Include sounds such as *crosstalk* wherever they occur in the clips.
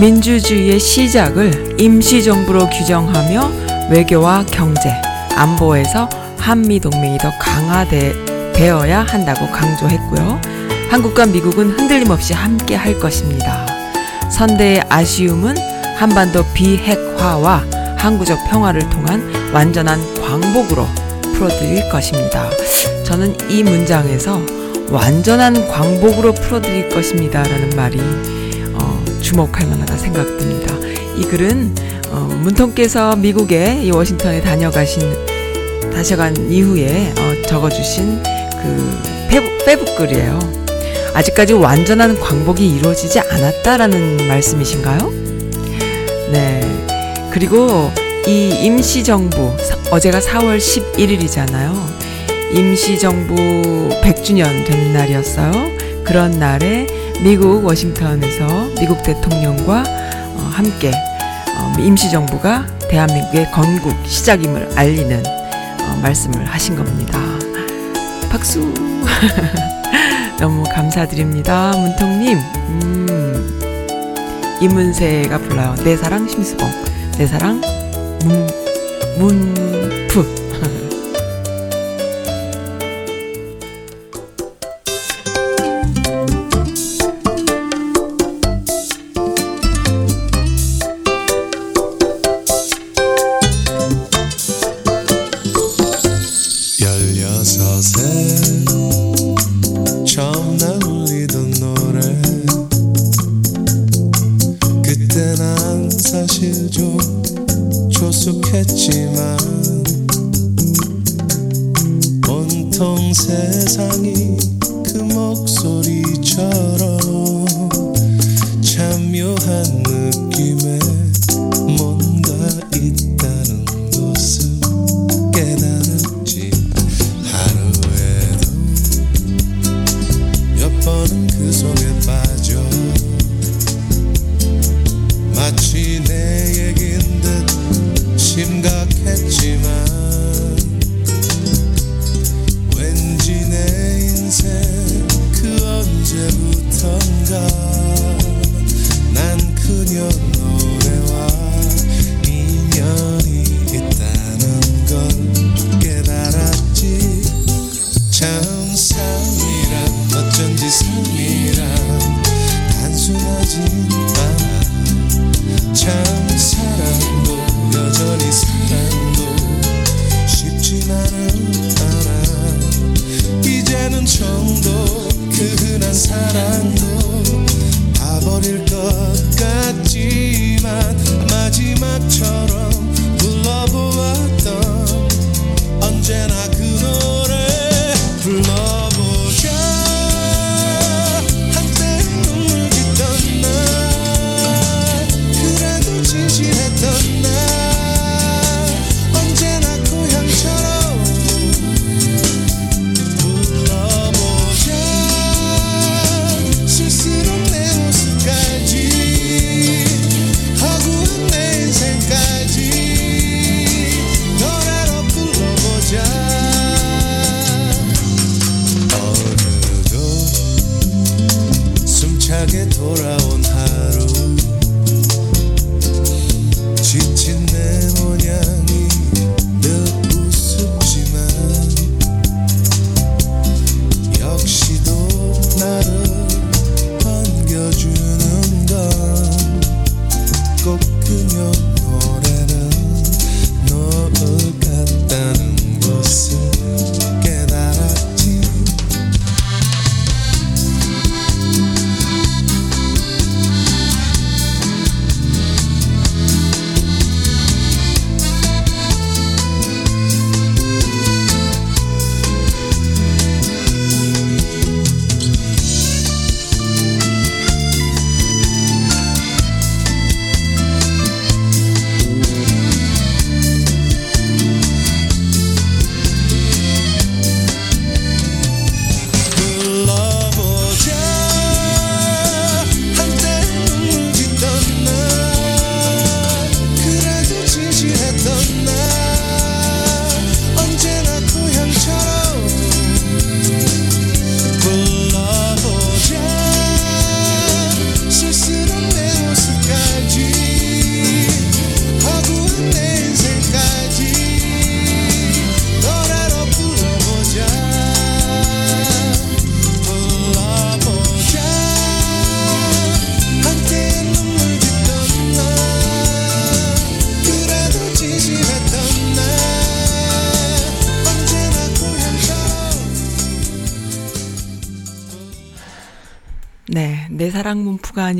민주주의의 시작을 임시정부로 규정하며 외교와 경제, 안보에서 한미동맹이 더 강화되어야 한다고 강조했고요. 한국과 미국은 흔들림 없이 함께 할 것입니다. 선대의 아쉬움은 한반도 비핵화와 항구적 평화를 통한 완전한 광복으로 풀어드릴 것입니다. 저는 이 문장에서 완전한 광복으로 풀어드릴 것입니다. 라는 말이 어, 주목할 만하다 생각됩니다. 이 글은 어, 문통께서 미국의 이 워싱턴에 다녀가신 다녀간 이후에 어, 적어주신 그 페북 글이에요. 아직까지 완전한 광복이 이루어지지 않았다라는 말씀이신가요? 네. 그리고 이 임시정부, 어제가 4월 11일이잖아요. 임시정부 100주년 된 날이었어요. 그런 날에 미국 워싱턴에서 미국 대통령과 어, 함께 어, 임시정부가 대한민국의 건국 시작임을 알리는 어, 말씀을 하신 겁니다. 박수! *laughs* 너무 감사드립니다. 문통님. 음, 이문세가 불러요. 내 사랑 심수봉. 내 사랑 문, 문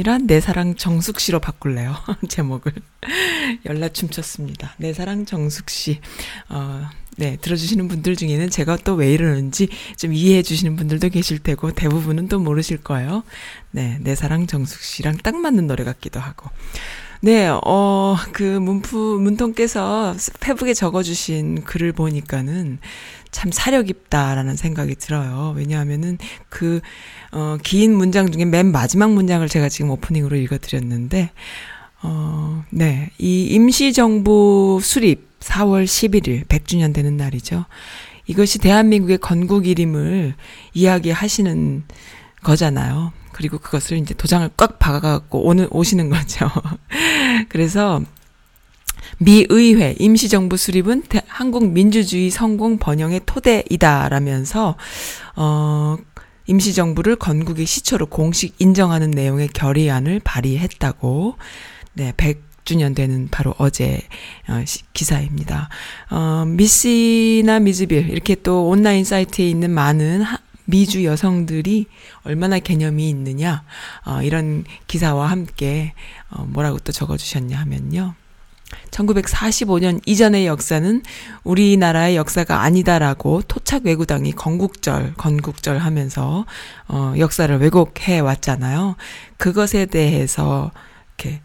아니라 내 사랑 정숙 씨로 바꿀래요. *laughs* 제목을. 연락 춤췄습니다. 내 사랑 정숙 씨. 어, 네, 들어주시는 분들 중에는 제가 또 왜 이러는지 좀 이해해 주시는 분들도 계실 테고 대부분은 또 모르실 거예요. 네, 내 사랑 정숙 씨랑 딱 맞는 노래 같기도 하고. 네, 어, 그 문프, 문통께서 페북에 적어주신 글을 보니까는 참 사려 깊다라는 생각이 들어요. 왜냐하면은 그, 어, 긴 문장 중에 맨 마지막 문장을 제가 지금 오프닝으로 읽어드렸는데, 어, 네. 이 임시정부 수립 4월 11일 100주년 되는 날이죠. 이것이 대한민국의 건국일임을 이야기하시는 거잖아요. 그리고 그것을 이제 도장을 꽉 박아갖고 오는, 오시는 거죠. *laughs* 그래서 미 의회 임시정부 수립은 대, 한국 민주주의 성공 번영의 토대이다라면서 어 임시정부를 건국의 시초로 공식 인정하는 내용의 결의안을 발의했다고 네, 100주년 되는 바로 어제 어, 시, 기사입니다. 어, 미시나 미즈빌 이렇게 또 온라인 사이트에 있는 많은 하, 미주 여성들이 얼마나 개념이 있느냐 어, 이런 기사와 함께 어, 뭐라고 또 적어주셨냐 하면요. 1945년 이전의 역사는 우리나라의 역사가 아니다라고 토착 외구당이 건국절, 건국절 하면서, 어, 역사를 왜곡해 왔잖아요. 그것에 대해서, 이렇게,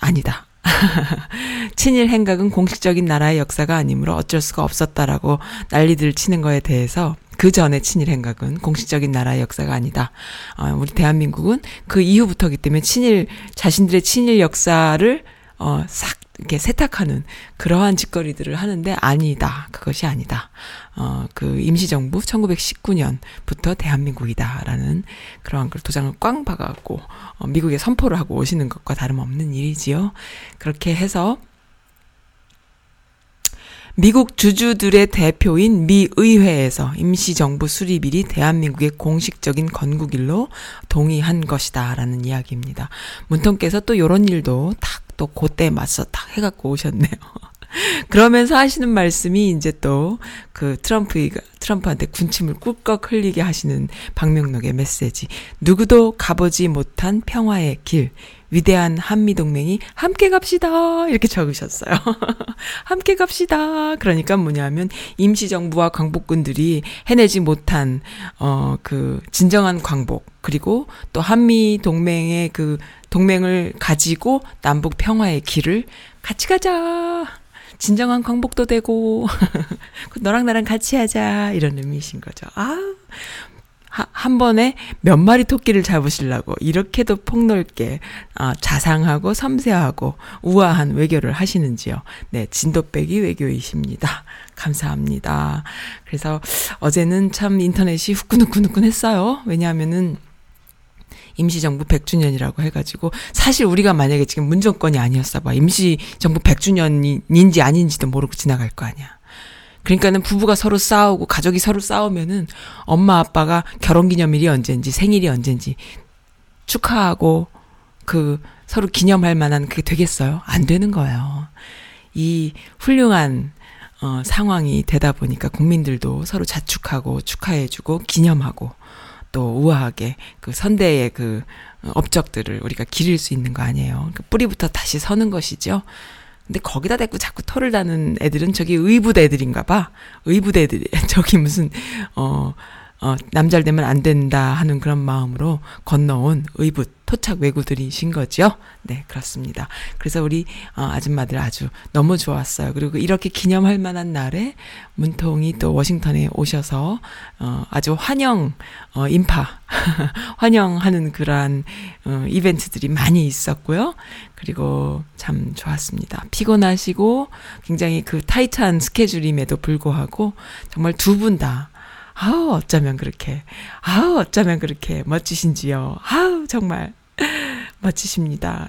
아니다. *laughs* 친일 행각은 공식적인 나라의 역사가 아니므로 어쩔 수가 없었다라고 난리들 치는 거에 대해서 그 전에 친일 행각은 공식적인 나라의 역사가 아니다. 어, 우리 대한민국은 그 이후부터기 때문에 친일 자신들의 친일 역사를 어, 싹 이렇게 세탁하는 그러한 짓거리들을 하는데 아니다. 그것이 아니다. 어, 그 임시정부 1919년부터 대한민국이다라는 그러한 걸 도장을 꽝 박아갖고 어, 미국에 선포를 하고 오시는 것과 다름없는 일이지요. 그렇게 해서 미국 주주들의 대표인 미 의회에서 임시정부 수립일이 대한민국의 공식적인 건국일로 동의한 것이다라는 이야기입니다. 문통께서 또 이런 일도 탁또 그때 맞서 딱 해갖고 오셨네요. *laughs* 그러면서 하시는 말씀이 이제 또 그 트럼프, 트럼프한테 군침을 꿀꺽 흘리게 하시는 박명록의 메시지. 누구도 가보지 못한 평화의 길. 위대한 한미 동맹이 함께 갑시다. 이렇게 적으셨어요. *laughs* 함께 갑시다. 그러니까 뭐냐면 임시정부와 광복군들이 해내지 못한, 어, 그, 진정한 광복. 그리고 또 한미 동맹의 그 동맹을 가지고 남북 평화의 길을 같이 가자. 진정한 광복도 되고 *laughs* 너랑 나랑 같이 하자 이런 의미이신 거죠. 아. 한 번에 몇 마리 토끼를 잡으시려고 이렇게도 폭넓게 어, 자상하고 섬세하고 우아한 외교를 하시는지요. 네, 진도 빼기 외교이십니다. 감사합니다. 그래서 어제는 참 인터넷이 후끈후끈후끈 했어요. 왜냐하면은 임시정부 100주년이라고 해가지고 사실 우리가 만약에 지금 문정권이 아니었어 봐 임시정부 100주년인지 아닌지도 모르고 지나갈 거 아니야. 그러니까는 부부가 서로 싸우고 가족이 서로 싸우면은 엄마 아빠가 결혼 기념일이 언젠지 생일이 언젠지 축하하고 그 서로 기념할 만한 그게 되겠어요? 안 되는 거예요. 이 훌륭한 어, 상황이 되다 보니까 국민들도 서로 자축하고 축하해주고 기념하고 또 우아하게 그 선대의 그 업적들을 우리가 기릴 수 있는 거 아니에요. 그 뿌리부터 다시 서는 것이죠. 근데 거기다 대고 자꾸 털을 다는 애들은 저기 의붓 애들인가 봐. 의붓 애들이 *laughs* 저기 무슨 어 어, 남잘 되면 안 된다 하는 그런 마음으로 건너온 의붓, 토착 외구들이신 거죠. 네, 그렇습니다. 그래서 우리 어, 아줌마들 아주 너무 좋았어요. 그리고 이렇게 기념할 만한 날에 문통이 또 워싱턴에 오셔서 어, 아주 환영, 어, 인파, *laughs* 환영하는 그러한 어, 이벤트들이 많이 있었고요. 그리고 참 좋았습니다. 피곤하시고 굉장히 그 타이트한 스케줄임에도 불구하고 정말 두 분 다 아우, 어쩌면 그렇게, 아우, 어쩌면 그렇게 멋지신지요. 아우, 정말 멋지십니다.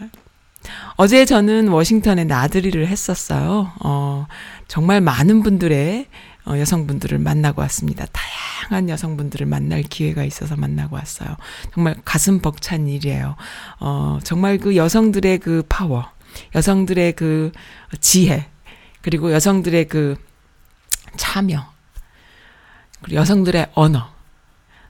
어제 저는 워싱턴에 나들이를 했었어요. 어, 정말 많은 분들의 어, 여성분들을 만나고 왔습니다. 다양한 여성분들을 만날 기회가 있어서 만나고 왔어요. 정말 가슴 벅찬 일이에요. 어, 정말 그 여성들의 그 파워, 여성들의 그 지혜, 그리고 여성들의 그 참여, 그리고 여성들의 언어.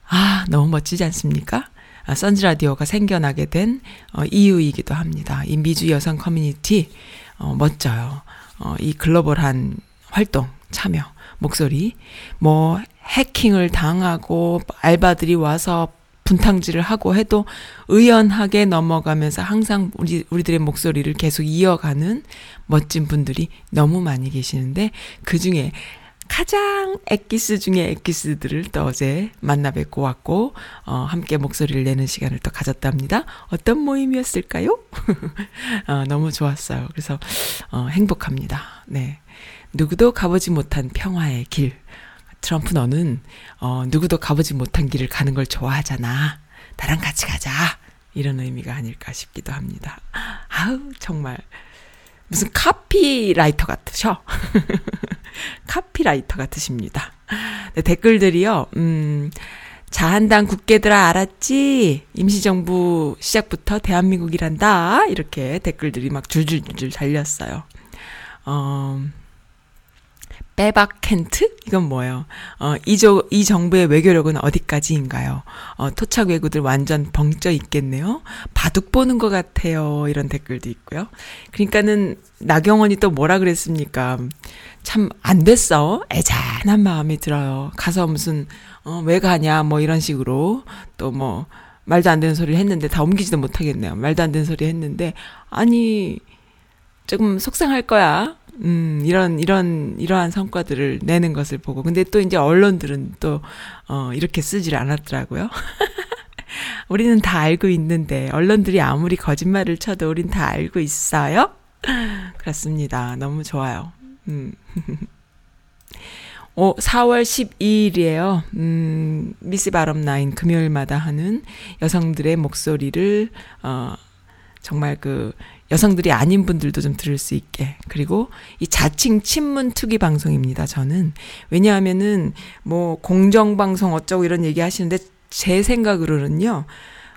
아, 너무 멋지지 않습니까? 아, 선즈 라디오가 생겨나게 된 어, 이유이기도 합니다. 이 미주 여성 커뮤니티 어, 멋져요. 어, 이 글로벌한 활동 참여 목소리 뭐 해킹을 당하고 알바들이 와서 분탕질을 하고 해도 의연하게 넘어가면서 항상 우리 우리들의 목소리를 계속 이어가는 멋진 분들이 너무 많이 계시는데 그 중에 가장 엑기스 중에 엑기스들을 또 어제 만나 뵙고 왔고, 어, 함께 목소리를 내는 시간을 또 가졌답니다. 어떤 모임이었을까요? *laughs* 어, 너무 좋았어요. 그래서, 어, 행복합니다. 네. 누구도 가보지 못한 평화의 길. 트럼프 너는, 어, 누구도 가보지 못한 길을 가는 걸 좋아하잖아. 나랑 같이 가자. 이런 의미가 아닐까 싶기도 합니다. 아우, 정말. 무슨 카피라이터 같으셔. *laughs* 카피라이터 같으십니다. 네, 댓글들이요, 음, 자한당 국계들아 알았지? 임시정부 시작부터 대한민국이란다. 이렇게 댓글들이 막 줄줄줄 달렸어요. 어, 빼박 켄트? 이건 뭐예요? 어, 이, 조, 이 정부의 외교력은 어디까지인가요? 어, 토착 외구들 완전 벙쪄 있겠네요? 바둑 보는 것 같아요. 이런 댓글도 있고요. 그러니까는 나경원이 또 뭐라 그랬습니까? 참 안 됐어. 애잔한 마음이 들어요. 가서 무슨, 어, 왜 가냐, 뭐 이런 식으로. 또 뭐, 말도 안 되는 소리를 했는데 다 옮기지도 못하겠네요. 말도 안 되는 소리 했는데, 아니, 조금 속상할 거야. 음, 이런, 이런, 이러한 성과들을 내는 것을 보고. 근데 또 이제 언론들은 또, 어, 이렇게 쓰질 않았더라고요. *laughs* 우리는 다 알고 있는데, 언론들이 아무리 거짓말을 쳐도 우린 다 알고 있어요? *laughs* 그렇습니다. 너무 좋아요. 음. 오, 4월 12일이에요. 음, 미스 바럼나인 금요일마다 하는 여성들의 목소리를, 어, 정말 그 여성들이 아닌 분들도 좀 들을 수 있게. 그리고 이 자칭 친문 투기 방송입니다, 저는. 왜냐하면은 뭐 공정방송 어쩌고 이런 얘기 하시는데 제 생각으로는요,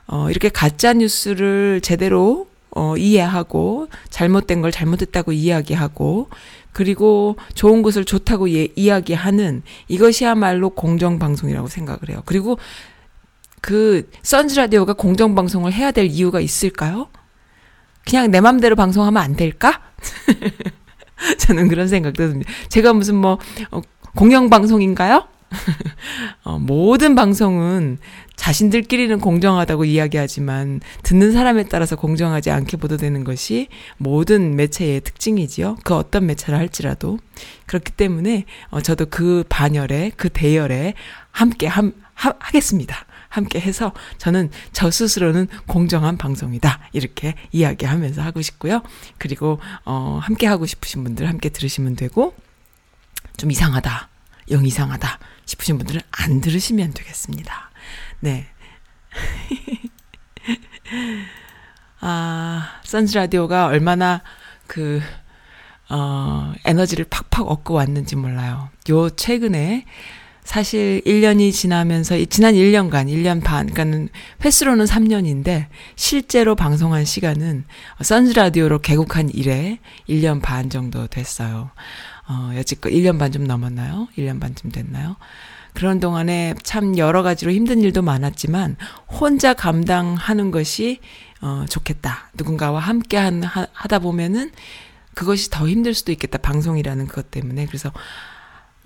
어, 이렇게 가짜 뉴스를 제대로 어, 이해하고 잘못된 걸 잘못했다고 이야기하고 그리고 좋은 것을 좋다고 예, 이야기하는 이것이야말로 공정방송이라고 생각을 해요. 그리고 그 선즈 라디오가 공정방송을 해야 될 이유가 있을까요? 그냥 내 맘대로 방송하면 안 될까? *laughs* 저는 그런 생각도 듭니다. 제가 무슨 뭐, 어, 공영방송인가요? *laughs* 어, 모든 방송은 자신들끼리는 공정하다고 이야기하지만 듣는 사람에 따라서 공정하지 않게 보도되는 것이 모든 매체의 특징이지요. 그 어떤 매체를 할지라도 그렇기 때문에 어, 저도 그 반열에 그 대열에 함께 함, 하, 하겠습니다. 함께 해서 저는 저 스스로는 공정한 방송이다. 이렇게 이야기하면서 하고 싶고요. 그리고, 어, 함께 하고 싶으신 분들 함께 들으시면 되고, 좀 이상하다. 영 이상하다. 싶으신 분들은 안 들으시면 되겠습니다. 네. *laughs* 아, 선즈 라디오가 얼마나 그, 어, 에너지를 팍팍 얻고 왔는지 몰라요. 요 최근에 사실 1년이 지나면서 지난 1년간 1년 반 그러니까는 횟수로는 3년인데 실제로 방송한 시간은 선즈 라디오로 개국한 이래 1년 반 정도 됐어요. 어, 여지껏 1년 반 좀 넘었나요? 1년 반쯤 됐나요? 그런 동안에 참 여러 가지로 힘든 일도 많았지만 혼자 감당하는 것이 어 좋겠다. 누군가와 함께 한, 하, 하다 보면은 그것이 더 힘들 수도 있겠다. 방송이라는 것 때문에. 그래서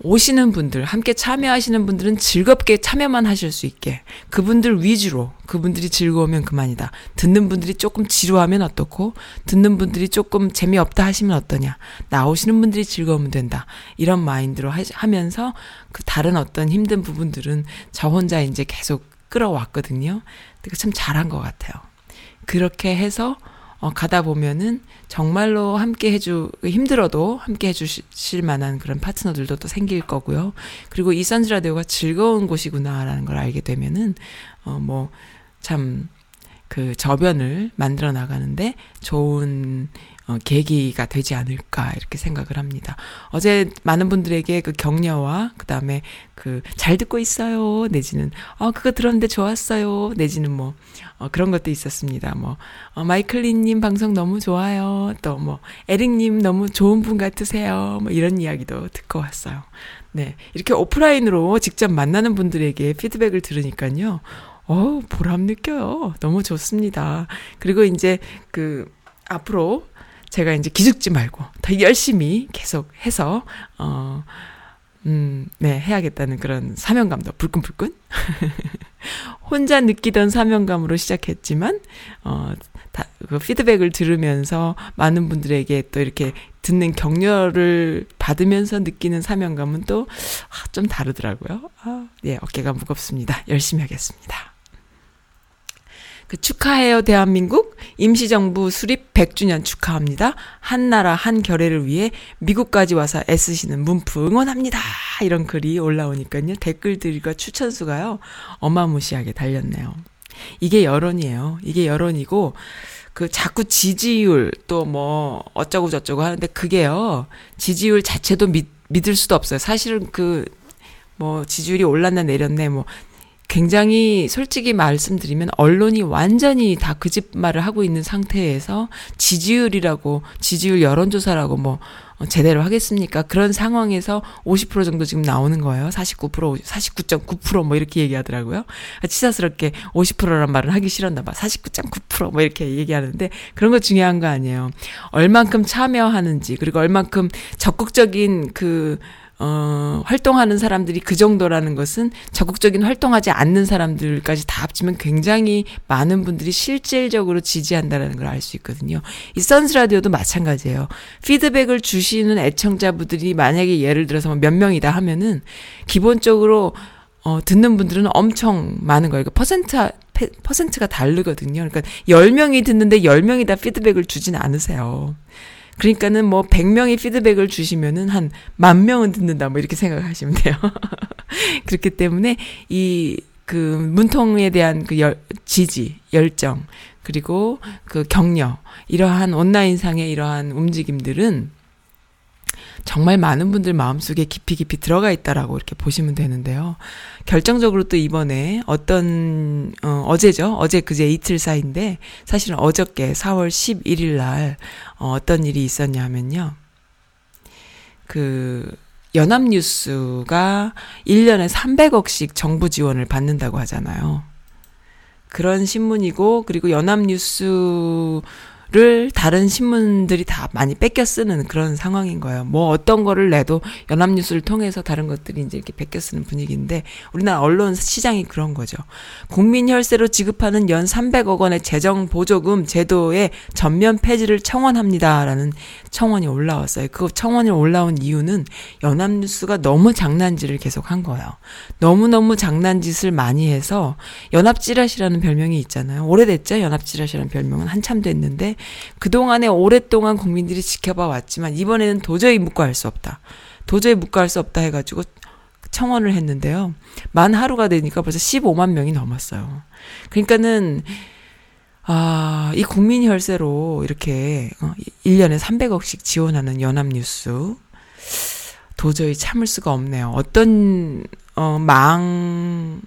오시는 분들, 함께 참여하시는 분들은 즐겁게 참여만 하실 수 있게 그분들 위주로 그분들이 즐거우면 그만이다. 듣는 분들이 조금 지루하면 어떻고 듣는 분들이 조금 재미없다 하시면 어떠냐. 나오시는 분들이 즐거우면 된다. 이런 마인드로 하, 면서그 다른 어떤 힘든 부분들은 저 혼자 이제 계속 끌어왔거든요. 참 잘한 것 같아요. 그렇게 해서 어, 가다 보면은 정말로 함께 해주, 힘들어도 함께 해주실 만한 그런 파트너들도 또 생길 거고요. 그리고 이 선즈 라디오가 즐거운 곳이구나라는 걸 알게 되면은, 어, 뭐, 참, 그 저변을 만들어 나가는데 좋은 어, 계기가 되지 않을까 이렇게 생각을 합니다. 어제 많은 분들에게 그 격려와 그 다음에 그 잘 듣고 있어요 내지는 어 그거 들었는데 좋았어요 내지는 뭐 어, 그런 것도 있었습니다. 뭐 어, 마이클린님 방송 너무 좋아요. 또 뭐 에릭님 너무 좋은 분 같으세요. 뭐 이런 이야기도 듣고 왔어요. 네 이렇게 오프라인으로 직접 만나는 분들에게 피드백을 들으니까요. 어, 보람 느껴요. 너무 좋습니다. 그리고 이제 그 앞으로 제가 이제 기죽지 말고 더 열심히 계속 해서 어 음, 네, 해야겠다는 그런 사명감도 불끈불끈. *laughs* 혼자 느끼던 사명감으로 시작했지만, 어, 다, 그 피드백을 들으면서 많은 분들에게 또 이렇게 듣는 격려를 받으면서 느끼는 사명감은 또, 아, 좀 다르더라고요. 아, 예, 어깨가 무겁습니다. 열심히 하겠습니다. 그 축하해요 대한민국 임시정부 수립 100주년 축하합니다. 한나라 한결의를 위해 미국까지 와서 애쓰시는 문프 응원합니다. 이런 글이 올라오니까요. 댓글들과 추천수가요. 어마무시하게 달렸네요. 이게 여론이에요. 이게 여론이고 그 자꾸 지지율 또 뭐 어쩌고 저쩌고 하는데 그게요. 지지율 자체도 믿, 믿을 수도 없어요. 사실은 그뭐 지지율이 올랐나 내렸네 뭐 굉장히 솔직히 말씀드리면 언론이 완전히 다 그 집 말을 하고 있는 상태에서 지지율이라고 지지율 여론조사라고 뭐 어, 제대로 하겠습니까? 그런 상황에서 50% 정도 지금 나오는 거예요. 49%, 49.9%뭐 이렇게 얘기하더라고요. 치사스럽게 50%란 말을 하기 싫었나 봐. 49.9%뭐 이렇게 얘기하는데 그런 거 중요한 거 아니에요. 얼만큼 참여하는지 그리고 얼만큼 적극적인 그 어, 활동하는 사람들이 그 정도라는 것은 적극적인 활동하지 않는 사람들까지 다 합치면 굉장히 많은 분들이 실질적으로 지지한다는 걸 알 수 있거든요. 이 선스 라디오도 마찬가지예요. 피드백을 주시는 애청자분들이 만약에 예를 들어서 몇 명이다 하면은 기본적으로 어, 듣는 분들은 엄청 많은 거예요. 그 퍼센트, 퍼센트가 다르거든요. 그러니까 10명이 듣는데 10명이 다 피드백을 주진 않으세요. 그러니까는 뭐 100명이 피드백을 주시면은 한 만 명은 듣는다 뭐 이렇게 생각하시면 돼요. *laughs* 그렇기 때문에 이 그 문통에 대한 그 열, 지지, 열정, 그리고 그 격려, 이러한 온라인상의 이러한 움직임들은 정말 많은 분들 마음속에 깊이 깊이 들어가 있다라고 이렇게 보시면 되는데요. 결정적으로 또 이번에 어떤 어, 어제죠. 어제 그제 이틀 사이인데 사실은 어저께 4월 11일 날 어, 어떤 일이 있었냐면요. 그 연합뉴스가 1년에 300억씩 정부 지원을 받는다고 하잖아요. 그런 신문이고 그리고 연합뉴스 를 다른 신문들이 다 많이 뺏겨 쓰는 그런 상황인 거예요. 뭐 어떤 거를 내도 연합뉴스를 통해서 다른 것들이 이제 이렇게 뺏겨 쓰는 분위기인데 우리나라 언론 시장이 그런 거죠. 국민 혈세로 지급하는 연 300억 원의 재정 보조금 제도의 전면 폐지를 청원합니다라는 청원이 올라왔어요. 그 청원이 올라온 이유는 연합뉴스가 너무 장난질을 계속 한 거예요. 너무너무 장난짓을 많이 해서 연합지라시라는 별명이 있잖아요. 오래됐죠? 연합지라시라는 별명은 한참 됐는데 그동안에 오랫동안 국민들이 지켜봐 왔지만 이번에는 도저히 묵과할 수 없다. 도저히 묵과할 수 없다 해가지고 청원을 했는데요. 만 하루가 되니까 벌써 15만 명이 넘었어요. 그러니까는 아, 이 국민 혈세로 이렇게 어, 1년에 300억씩 지원하는 연합뉴스 도저히 참을 수가 없네요. 어떤 어, 망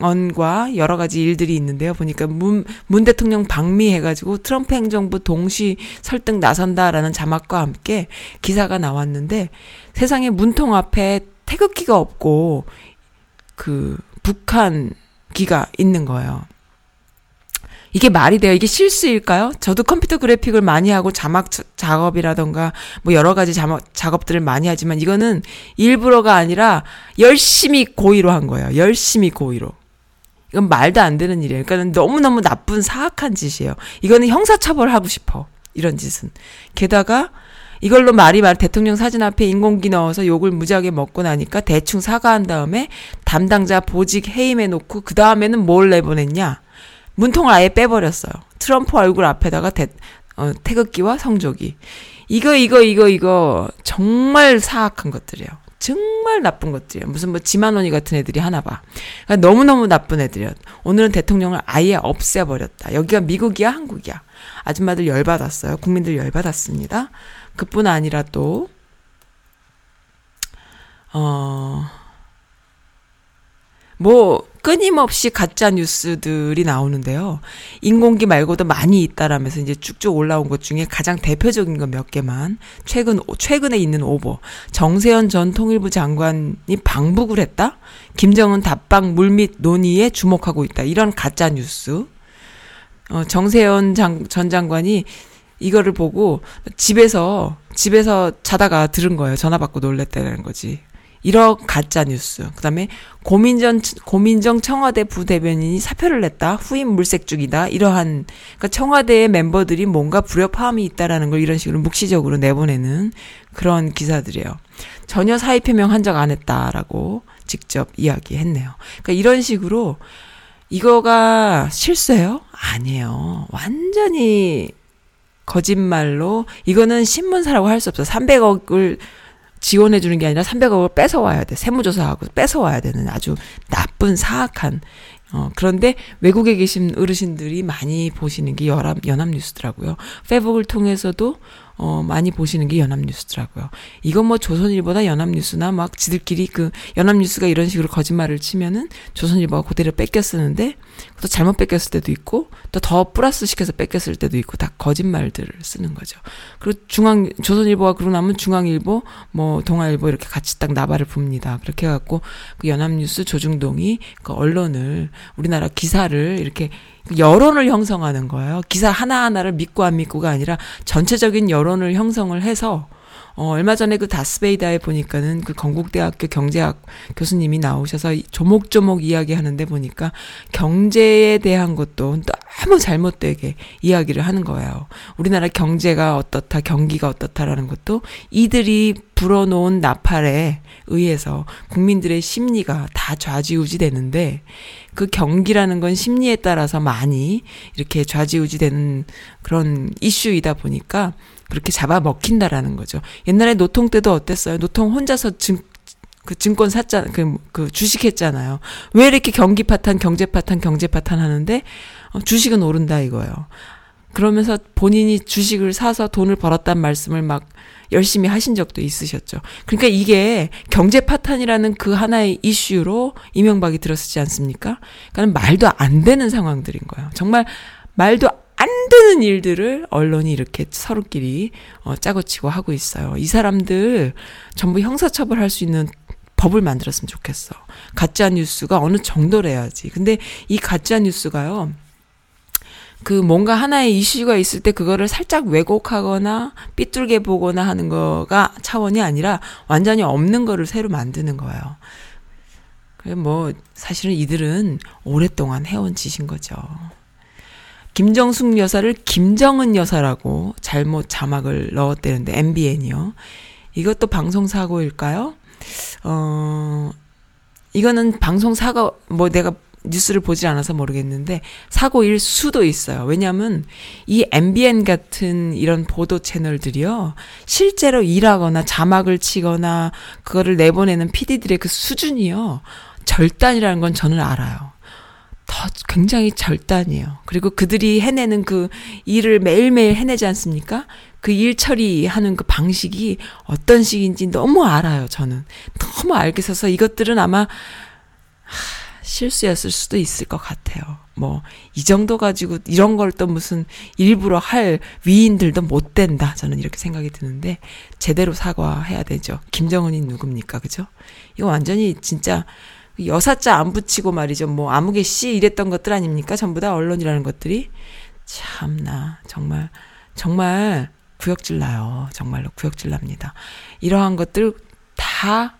언과 여러 가지 일들이 있는데요. 보니까 문, 문 대통령 방미해가지고 트럼프 행정부 동시 설득 나선다라는 자막과 함께 기사가 나왔는데 세상에 문통 앞에 태극기가 없고 그 북한 기가 있는 거예요. 이게 말이 돼요? 이게 실수일까요? 저도 컴퓨터 그래픽을 많이 하고 자막 작업이라던가 뭐 여러 가지 자막, 작업들을 많이 하지만 이거는 일부러가 아니라 열심히 고의로 한 거예요. 열심히 고의로. 이건 말도 안 되는 일이에요. 그러니까 너무너무 나쁜 사악한 짓이에요. 이거는 형사처벌하고 싶어. 이런 짓은. 게다가 이걸로 말이 말 대통령 사진 앞에 인공기 넣어서 욕을 무지하게 먹고 나니까 대충 사과한 다음에 담당자 보직 해임해 놓고 그 다음에는 뭘 내보냈냐? 문통을 아예 빼버렸어요. 트럼프 얼굴 앞에다가 대, 어, 태극기와 성조기. 이거 이거 이거 이거 정말 사악한 것들이에요. 정말 나쁜 것들이에요. 무슨 뭐 지만원이 같은 애들이 하나 봐. 그러니까 너무너무 나쁜 애들이에요. 오늘은 대통령을 아예 없애버렸다. 여기가 미국이야, 한국이야. 아줌마들 열받았어요. 국민들 열받았습니다. 그뿐 아니라 또, 어, 뭐, 끊임없이 가짜 뉴스들이 나오는데요. 인공기 말고도 많이 있다라면서 이제 쭉쭉 올라온 것 중에 가장 대표적인 거몇 개만 최근 최근에 있는 오보. 정세현 전 통일부 장관이 방북을 했다. 김정은 답방 물밑 논의에 주목하고 있다. 이런 가짜 뉴스. 어, 정세현 장, 전 장관이 이거를 보고 집에서 집에서 자다가 들은 거예요. 전화 받고 놀랬다는 거지. 이런 가짜 뉴스. 그다음에 고민전 고민정 청와대 부대변인이 사표를 냈다. 후임 물색 중이다. 이러한 그러니까 청와대의 멤버들이 뭔가 불협화음이 있다라는 걸 이런 식으로 묵시적으로 내보내는 그런 기사들이에요. 전혀 사의 표명 한 적 안 했다라고 직접 이야기했네요. 그러니까 이런 식으로 이거가 실수예요? 아니에요. 완전히 거짓말로 이거는 신문사라고 할 수 없어. 300억을 지원해 주는 게 아니라 300억을 뺏어 와야 돼. 세무조사하고 뺏어 와야 되는 아주 나쁜 사악한 어, 그런데 외국에 계신 어르신들이 많이 보시는 게 연합, 연합뉴스더라고요. 페북을 통해서도 어, 많이 보시는 게 연합뉴스더라고요. 이건 뭐 조선일보나 연합뉴스나 막 지들끼리 그 연합뉴스가 이런 식으로 거짓말을 치면은 조선일보가 그대로 뺏겨 쓰는데 또 잘못 뺏겼을 때도 있고 또 더 플러스 시켜서 뺏겼을 때도 있고 다 거짓말들을 쓰는 거죠. 그리고 중앙 조선일보가 그러고 나면 중앙일보 뭐 동아일보 이렇게 같이 딱 나발을 붑니다. 그렇게 해 갖고 그 연합뉴스 조중동이 그 언론을 우리나라 기사를 이렇게 여론을 형성하는 거예요. 기사 하나 하나를 믿고 안 믿고가 아니라 전체적인 여론을 형성을 해서 어, 얼마 전에 그 다스베이다에 보니까는 그 건국대학교 경제학 교수님이 나오셔서 조목조목 이야기하는데 보니까 경제에 대한 것도 너무 잘못되게 이야기를 하는 거예요. 우리나라 경제가 어떻다, 경기가 어떻다라는 것도 이들이 불어놓은 나팔에 의해서 국민들의 심리가 다 좌지우지 되는데 그 경기라는 건 심리에 따라서 많이 이렇게 좌지우지 되는 그런 이슈이다 보니까 그렇게 잡아먹힌다라는 거죠. 옛날에 노통 때도 어땠어요? 노통 혼자서 증, 그 증권 샀잖아, 그, 그 주식 했잖아요. 왜 이렇게 경기 파탄, 경제 파탄, 경제 파탄 하는데, 어, 주식은 오른다 이거예요. 그러면서 본인이 주식을 사서 돈을 벌었단 말씀을 막 열심히 하신 적도 있으셨죠. 그러니까 이게 경제 파탄이라는 그 하나의 이슈로 이명박이 들었지 않습니까? 그러니까 말도 안 되는 상황들인 거예요. 정말 말도 안 되는 일들을 언론이 이렇게 서로끼리 어, 짜고 치고 하고 있어요. 이 사람들 전부 형사처벌할 수 있는 법을 만들었으면 좋겠어. 가짜 뉴스가 어느 정도래야지. 근데 이 가짜 뉴스가요. 그 뭔가 하나의 이슈가 있을 때 그거를 살짝 왜곡하거나 삐뚤게 보거나 하는 거가 차원이 아니라 완전히 없는 거를 새로 만드는 거예요. 그래 뭐 사실은 이들은 오랫동안 해온 짓인 거죠. 김정숙 여사를 김정은 여사라고 잘못 자막을 넣었대는데 MBN이요. 이것도 방송 사고일까요? 어 이거는 방송 사고 뭐 내가 뉴스를 보지 않아서 모르겠는데 사고일 수도 있어요. 왜냐하면 이 MBN 같은 이런 보도 채널들이요 실제로 일하거나 자막을 치거나 그거를 내보내는 PD들의 그 수준이요 절단이라는 건 저는 알아요. 더 굉장히 절단이에요. 그리고 그들이 해내는 그 일을 매일매일 해내지 않습니까? 그 일 처리하는 그 방식이 어떤 식인지 너무 알아요, 저는. 너무 알게 서서 이것들은 아마 하, 실수였을 수도 있을 것 같아요. 뭐, 이 정도 가지고 이런 걸 또 무슨 일부러 할 위인들도 못 된다. 저는 이렇게 생각이 드는데, 제대로 사과해야 되죠. 김정은이 누굽니까? 그죠? 이거 완전히 진짜 여사자 안 붙이고 말이죠. 뭐 아무개 씨 이랬던 것들 아닙니까? 전부 다 언론이라는 것들이 참나 정말 정말 구역질 나요. 정말로 구역질 납니다. 이러한 것들 다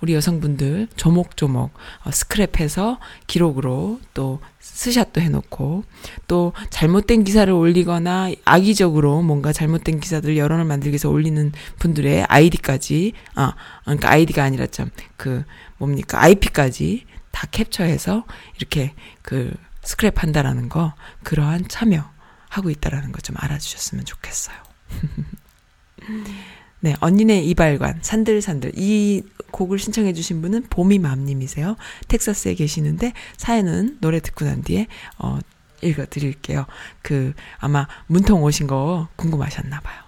우리 여성분들 조목조목 어, 스크랩해서 기록으로 또 스샷도 해놓고 또 잘못된 기사를 올리거나 악의적으로 뭔가 잘못된 기사들 여론을 만들기 위해서 올리는 분들의 아이디까지 아 그러니까 아이디가 아니라 참 그 뭡니까 IP까지 다 캡처해서 이렇게 그 스크랩 한다라는 거 그러한 참여하고 있다라는 거 좀 알아주셨으면 좋겠어요. *laughs* 네, 언니네 이발관, 산들산들. 이 곡을 신청해 주신 분은 봄이맘님이세요. 텍사스에 계시는데, 사연은 노래 듣고 난 뒤에, 어, 읽어 드릴게요. 그, 아마 문통 오신 거 궁금하셨나 봐요.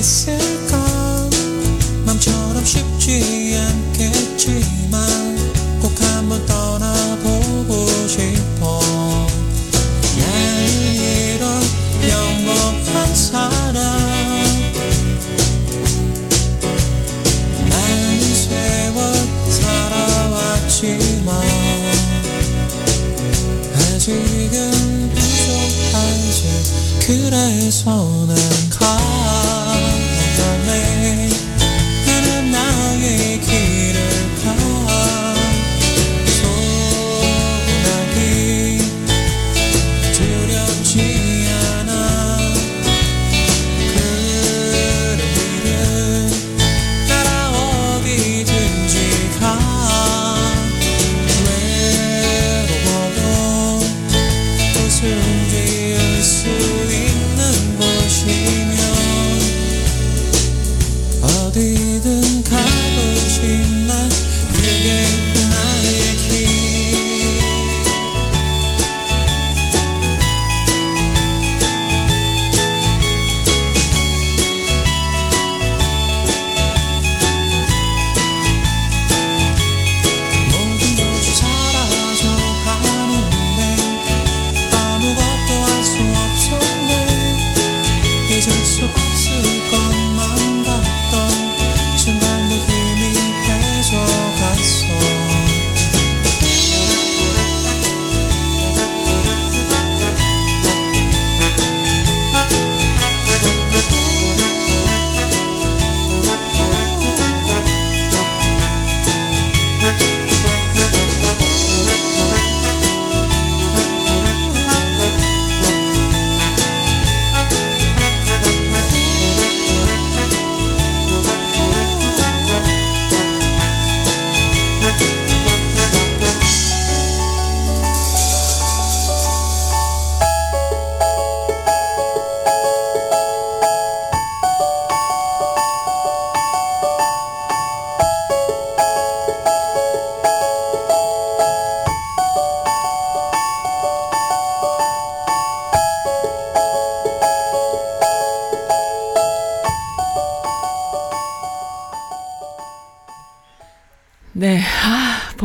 아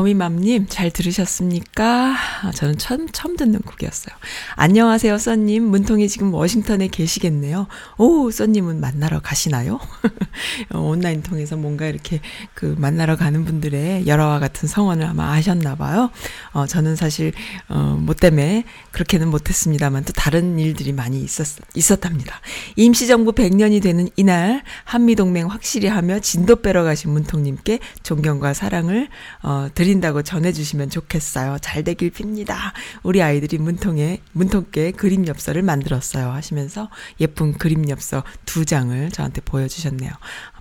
보미맘님, 잘 들으셨습니까? 아, 저는 처음, 처음 듣는 곡이었어요. 안녕하세요, 써님. 문통이 지금 워싱턴에 계시겠네요. 오, 써님은 만나러 가시나요? *laughs* 어, 온라인 통해서 뭔가 이렇게 그 만나러 가는 분들의 열화와 같은 성원을 아마 아셨나봐요. 어, 저는 사실, 어, 뭐 때문에 그렇게는 못했습니다만 또 다른 일들이 많이 있었, 있었답니다. 임시정부 100년이 되는 이날, 한미동맹 확실히 하며 진도 빼러 가신 문통님께 존경과 사랑을, 어, 드 린다고 전해주시면 좋겠어요. 잘 되길 빕니다. 우리 아이들이 문통에, 문통께 그림 엽서를 만들었어요. 하시면서 예쁜 그림 엽서 두 장을 저한테 보여주셨네요.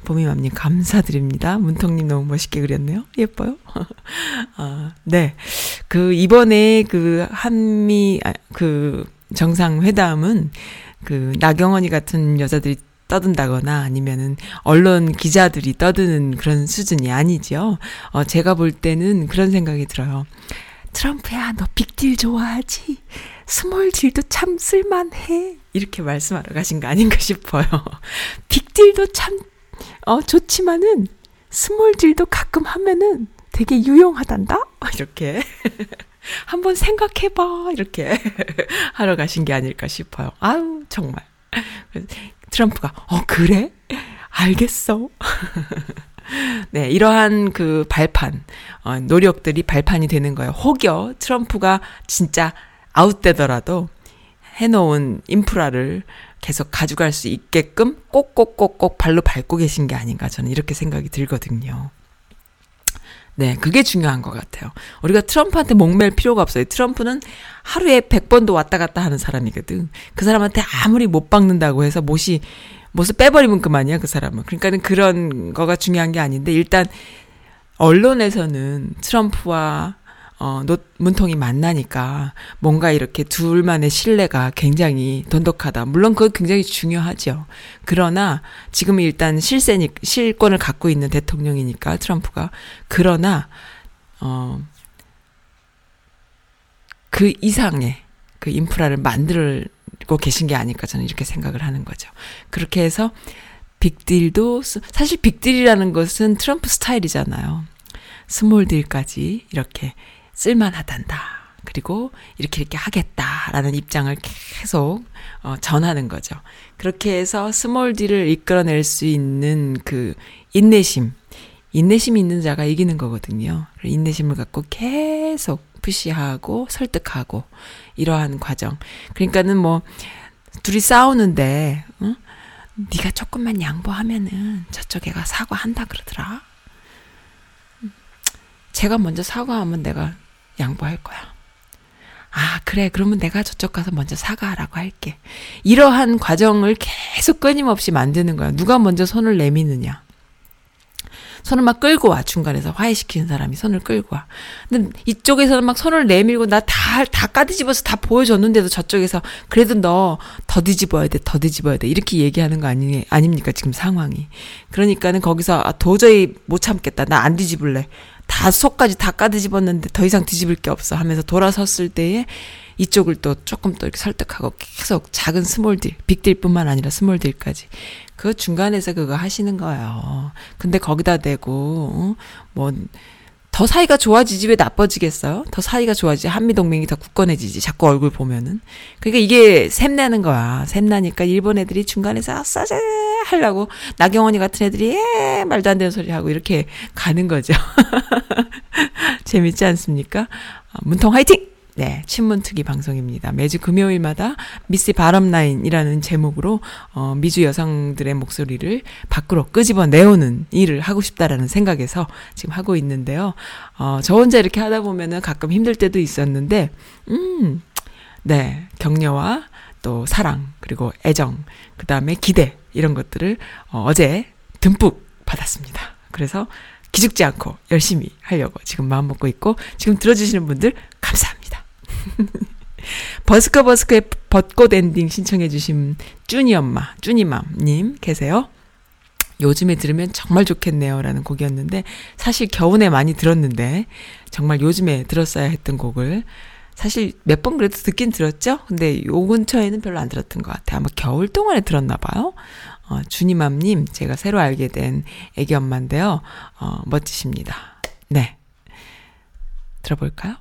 보미맘님 감사드립니다. 문통님 너무 멋있게 그렸네요. 예뻐요. *laughs* 아, 네. 그 이번에 그 한미 아, 그 정상회담은 그 나경원이 같은 여자들이 떠든다거나 아니면은 언론 기자들이 떠드는 그런 수준이 아니죠. 어, 제가 볼 때는 그런 생각이 들어요. 트럼프야, 너 빅딜 좋아하지? small deal도 참 쓸만해. 이렇게 말씀하러 가신 거 아닌가 싶어요. *laughs* 빅딜도 참, 어, 좋지만은, small deal도 가끔 하면은 되게 유용하단다? *laughs* 이렇게. *laughs* 한번 생각해봐. 이렇게 하러 가신 게 아닐까 싶어요. 아우, 정말. 트럼프가, 어, 그래? 알겠어. *laughs* 네, 이러한 그 발판, 어, 노력들이 발판이 되는 거예요. 혹여 트럼프가 진짜 아웃되더라도 해놓은 인프라를 계속 가져갈 수 있게끔 꼭꼭꼭꼭 발로 밟고 계신 게 아닌가 저는 이렇게 생각이 들거든요. 네, 그게 중요한 것 같아요. 우리가 트럼프한테 목맬 필요가 없어요. 트럼프는 하루에 100번도 왔다 갔다 하는 사람이거든. 그 사람한테 아무리 못 박는다고 해서 못이, 못을 빼버리면 그만이야, 그 사람은. 그러니까는 그런 거가 중요한 게 아닌데, 일단, 언론에서는 트럼프와 어, 노, 문통이 만나니까 뭔가 이렇게 둘만의 신뢰가 굉장히 돈독하다. 물론 그거 굉장히 중요하죠. 그러나 지금 일단 실세니, 실권을 갖고 있는 대통령이니까 트럼프가. 그러나, 어, 그 이상의 그 인프라를 만들고 계신 게 아닐까 저는 이렇게 생각을 하는 거죠. 그렇게 해서 빅딜도, 사실 빅딜이라는 것은 트럼프 스타일이잖아요. small deal까지 이렇게 쓸만하단다. 그리고 이렇게 이렇게 하겠다라는 입장을 계속 어, 전하는 거죠. 그렇게 해서 small deal을 이끌어낼 수 있는 그 인내심, 인내심 있는 자가 이기는 거거든요. 인내심을 갖고 계속 푸시하고 설득하고 이러한 과정. 그러니까는 뭐 둘이 싸우는데 응? 네가 조금만 양보하면은 저쪽 애가 사과한다 그러더라. 제가 먼저 사과하면 내가 양보할 거야. 아, 그래. 그러면 내가 저쪽 가서 먼저 사과하라고 할게. 이러한 과정을 계속 끊임없이 만드는 거야. 누가 먼저 손을 내미느냐. 손을 막 끌고 와, 중간에서. 화해시키는 사람이 손을 끌고 와. 근데 이쪽에서는 막 손을 내밀고 나 다, 다 까뒤집어서 다 보여줬는데도 저쪽에서 그래도 너 더 뒤집어야 돼, 더 뒤집어야 돼. 이렇게 얘기하는 거 아니, 아닙니까, 지금 상황이. 그러니까는 거기서 아, 도저히 못 참겠다. 나 안 뒤집을래. 다 속까지 다 까뒤집었는데 더 이상 뒤집을 게 없어 하면서 돌아섰을 때에 이쪽을 또 조금 또 이렇게 설득하고 계속 작은 small deal, 빅딜뿐만 아니라 small deal까지 그 중간에서 그거 하시는 거예요. 근데 거기다 대고 어? 뭐 더 사이가 좋아지지 왜 나빠지겠어요? 더 사이가 좋아지지 한미동맹이 더 굳건해지지 자꾸 얼굴 보면은 그러니까 이게 샘나는 거야. 샘나니까 일본 애들이 중간에서 아싸제 하려고 나경원이 같은 애들이 에 말도 안 되는 소리 하고 이렇게 가는 거죠. *laughs* 재밌지 않습니까? 문통 화이팅! 네, 친문특위 방송입니다. 매주 금요일마다 미스 바람라인이라는 제목으로 어, 미주 여성들의 목소리를 밖으로 끄집어 내오는 일을 하고 싶다라는 생각에서 지금 하고 있는데요. 어, 저 혼자 이렇게 하다 보면은 가끔 힘들 때도 있었는데, 음, 네, 격려와 또 사랑, 그리고 애정, 그 다음에 기대, 이런 것들을 어, 어제 듬뿍 받았습니다. 그래서 기죽지 않고 열심히 하려고 지금 마음 먹고 있고, 지금 들어주시는 분들. *laughs* 버스커 버스커의 벚꽃 엔딩 신청해 주신 쭈니 엄마, 쭈니맘님 계세요. 요즘에 들으면 정말 좋겠네요. 라는 곡이었는데, 사실 겨우내 많이 들었는데, 정말 요즘에 들었어야 했던 곡을, 사실 몇 번 그래도 듣긴 들었죠? 근데 요 근처에는 별로 안 들었던 것 같아요. 아마 겨울 동안에 들었나 봐요. 어, 주니맘님, 제가 새로 알게 된 애기 엄마인데요. 어, 멋지십니다. 네. 들어볼까요?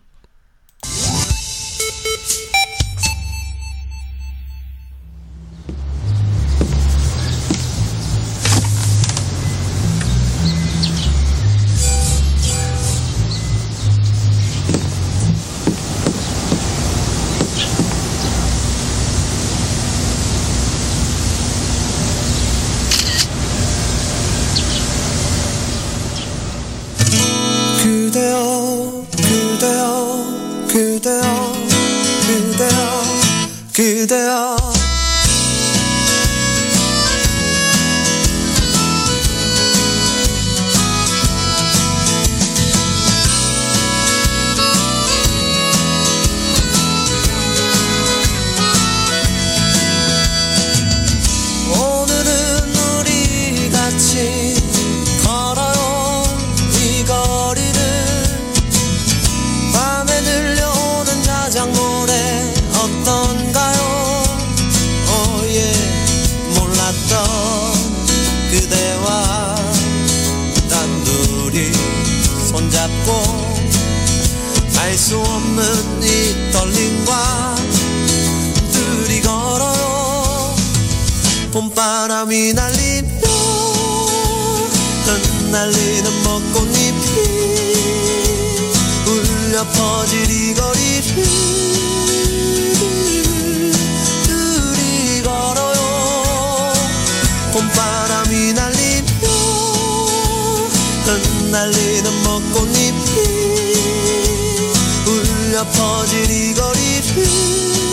흩날리는 벚꽃잎이 울려 퍼질 이 거리를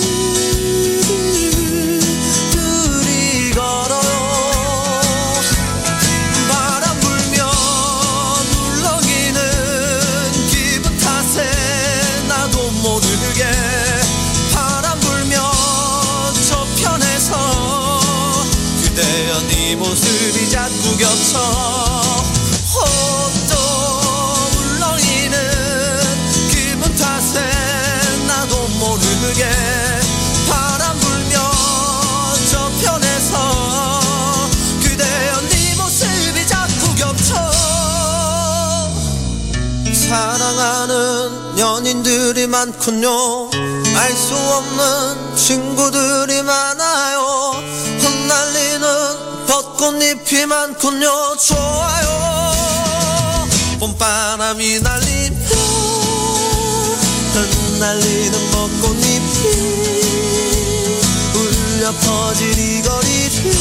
많군요. 알 수 없는 친구들이 많아요. 흩날리는 벚꽃잎이 많군요. 좋아요. 봄바람이 날리며 흩날리는 벚꽃잎이 울려 퍼질 이 거리를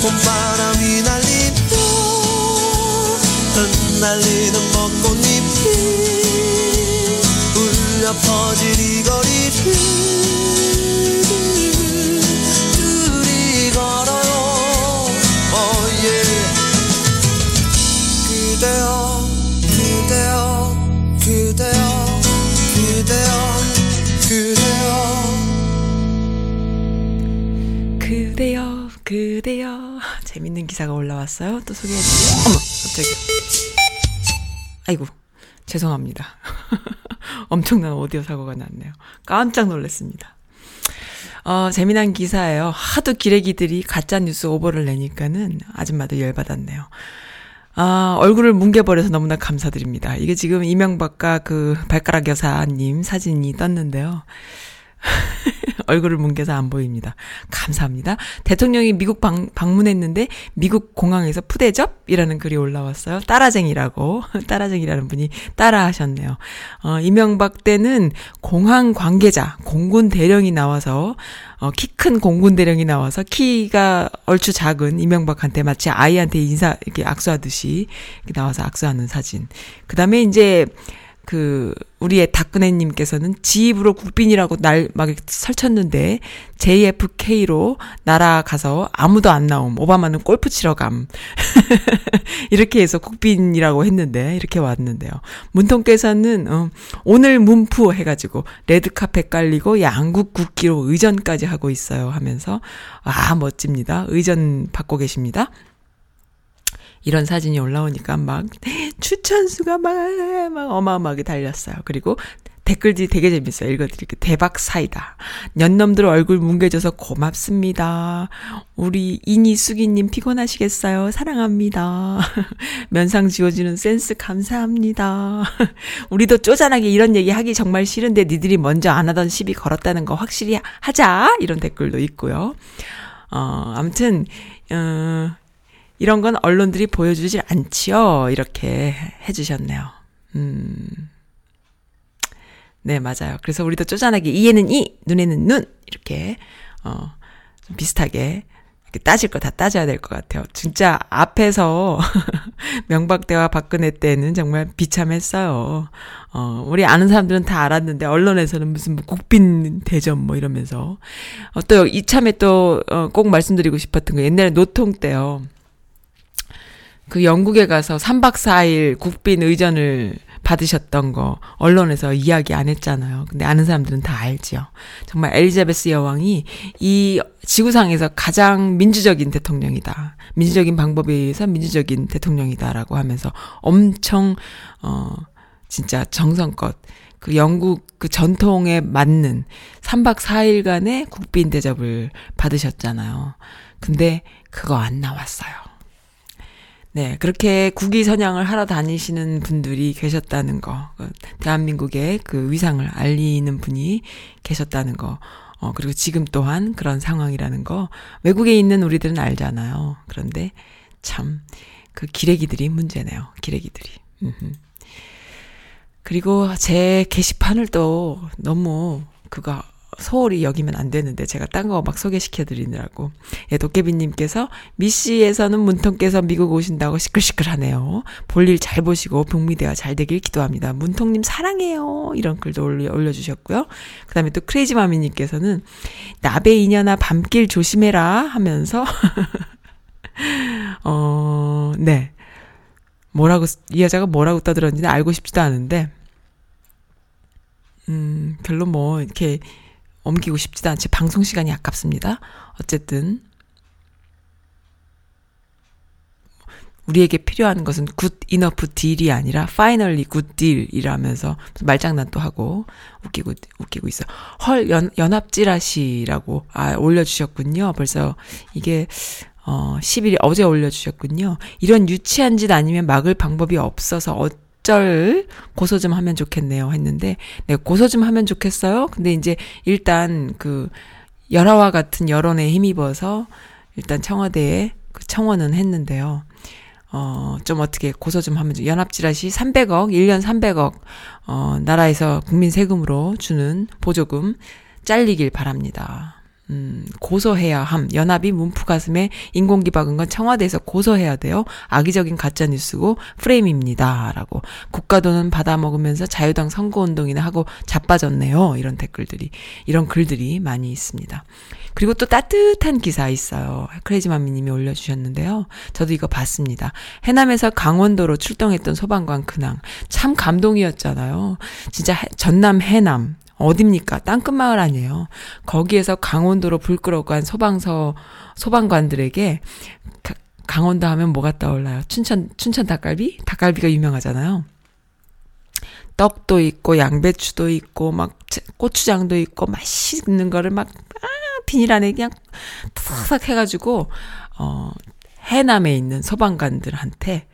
봄바람이 날리며 흩날리는 벚꽃잎이 울려 퍼질 이 거리를 oh. 그대여 그대여 그대여 그대여 그대여 그대여, 그대여. 재밌는 기사가 올라왔어요. 또 소개해드릴게요. 어머, 갑자기. 아이고, 죄송합니다. *laughs* 엄청난 오디오 사고가 났네요. 깜짝 놀랐습니다. 어, 재미난 기사예요. 하도 기레기들이 가짜뉴스 오버를 내니까는 아줌마도 열받았네요. 아, 얼굴을 뭉개버려서 너무나 감사드립니다. 이게 지금 이명박과 그 발가락 여사님 사진이 떴는데요. *laughs* 얼굴을 뭉개서 안 보입니다. 감사합니다. 대통령이 미국 방, 방문했는데 미국 공항에서 푸대접이라는 글이 올라왔어요. 따라쟁이라고 *laughs* 따라쟁이라는 분이 따라하셨네요. 어, 이명박 때는 공항 관계자 공군 대령이 나와서 어, 키 큰 공군 대령이 나와서 키가 얼추 작은 이명박한테 마치 아이한테 인사 이렇게 악수하듯이 이렇게 나와서 악수하는 사진. 그다음에 이제 그 우리의 닥근혜님께서는 지입으로 국빈이라고 날 막 설쳤는데 JFK로 날아가서 아무도 안 나옴. 오바마는 골프 치러 감. *laughs* 이렇게 해서 국빈이라고 했는데 이렇게 왔는데요. 문통께서는 어, 오늘 문프 해가지고 레드카펫 깔리고 양국 국기로 의전까지 하고 있어요 하면서 아 멋집니다. 의전 받고 계십니다. 이런 사진이 올라오니까 막 *laughs* 추천수가 막, 막 어마어마하게 달렸어요. 그리고 댓글들이 되게 재밌어요. 읽어드릴게요. 대박 사이다. 년놈들 얼굴 뭉개져서 고맙습니다. 우리 이니숙이님 피곤하시겠어요? 사랑합니다. *laughs* 면상 지워지는 센스 감사합니다. *laughs* 우리도 쪼잔하게 이런 얘기 하기 정말 싫은데 니들이 먼저 안 하던 시비 걸었다는 거 확실히 하자. 이런 댓글도 있고요. 어, 아무튼, 어, 이런 건 언론들이 보여주질 않지요. 이렇게 해주셨네요. 음. 네, 맞아요. 그래서 우리도 쪼잔하게 이에는 이, 눈에는 눈 이렇게 어, 좀 비슷하게 따질 거 다 따져야 될 것 같아요. 진짜 앞에서 *laughs* 명박대와 박근혜 때는 정말 비참했어요. 어, 우리 아는 사람들은 다 알았는데 언론에서는 무슨 뭐 국빈 대전 뭐 이러면서 어, 또 이참에 또꼭 어, 말씀드리고 싶었던 거 옛날에 노통 때요. 그 영국에 가서 3박 4일 국빈 의전을 받으셨던 거 언론에서 이야기 안 했잖아요. 근데 아는 사람들은 다 알지요. 정말 엘리자베스 여왕이 이 지구상에서 가장 민주적인 대통령이다. 민주적인 방법에 의해서 민주적인 대통령이다라고 하면서 엄청 어 진짜 정성껏 그 영국 그 전통에 맞는 3박 4일간의 국빈 대접을 받으셨잖아요. 근데 그거 안 나왔어요. 네, 그렇게 국위 선양을 하러 다니시는 분들이 계셨다는 거, 그 대한민국의 그 위상을 알리는 분이 계셨다는 거, 어, 그리고 지금 또한 그런 상황이라는 거, 외국에 있는 우리들은 알잖아요. 그런데 참, 그 기레기들이 문제네요. 기레기들이. 그리고 제 게시판을 또 너무 그거 소홀히 여기면 안 되는데 제가 딴 거 막 소개시켜 드리느라고. 예, 도깨비 님께서 미씨에서는 문통께서 미국 오신다고 시끌시끌하네요. 볼일 잘 보시고 북미 대화 잘 되길 기도합니다. 문통 님 사랑해요. 이런 글도 올려, 올려주셨고요. 그 다음에 또 크레이지 마미 님께서는 나베 이년아 밤길 조심해라 하면서 *laughs* 어, 네. 뭐라고, 이 여자가 뭐라고 떠들었는지 알고 싶지도 않은데, 음, 별로 뭐, 이렇게, 옮기고 싶지도 않지 방송 시간이 아깝습니다. 어쨌든 우리에게 필요한 것은 good enough deal이 아니라 finally good deal이라면서 말장난 또 하고 웃기고 웃기고 있어. 헐 연, 연합지라시라고 아 올려주셨군요. 벌써 이게 어 10일 어제 올려주셨군요. 이런 유치한 짓 아니면 막을 방법이 없어서 어, 적절 고소 좀 하면 좋겠네요 했는데 네 고소 좀 하면 좋겠어요. 근데 이제 일단 그 열화와 같은 여론에 힘입어서 일단 청와대에 그 청원은 했는데요. 어, 좀 어떻게 고소 좀 하면 연합지라시 300억, 1년 300억, 어, 나라에서 국민 세금으로 주는 보조금 잘리길 바랍니다. 음, 고소해야 함. 연합이 문프 가슴에 인공기 박은 건 청와대에서 고소해야 돼요. 악의적인 가짜뉴스고 프레임입니다. 라고. 국가돈은 받아먹으면서 자유당 선거운동이나 하고 자빠졌네요. 이런 댓글들이, 이런 글들이 많이 있습니다. 그리고 또 따뜻한 기사 있어요. 크레이지마미님이 올려주셨는데요. 저도 이거 봤습니다. 해남에서 강원도로 출동했던 소방관 근황. 참 감동이었잖아요. 진짜 전남 해남. 어딥니까? 땅끝마을 아니에요. 거기에서 강원도로 불 끌어간 고 소방서, 소방관들에게 가, 강원도 하면 뭐가 떠올라요? 춘천, 춘천 닭갈비? 닭갈비가 유명하잖아요. 떡도 있고, 양배추도 있고, 막 고추장도 있고, 맛있는 거를 막, 아, 비닐 안에 그냥 탁탁 해가지고, 어, 해남에 있는 소방관들한테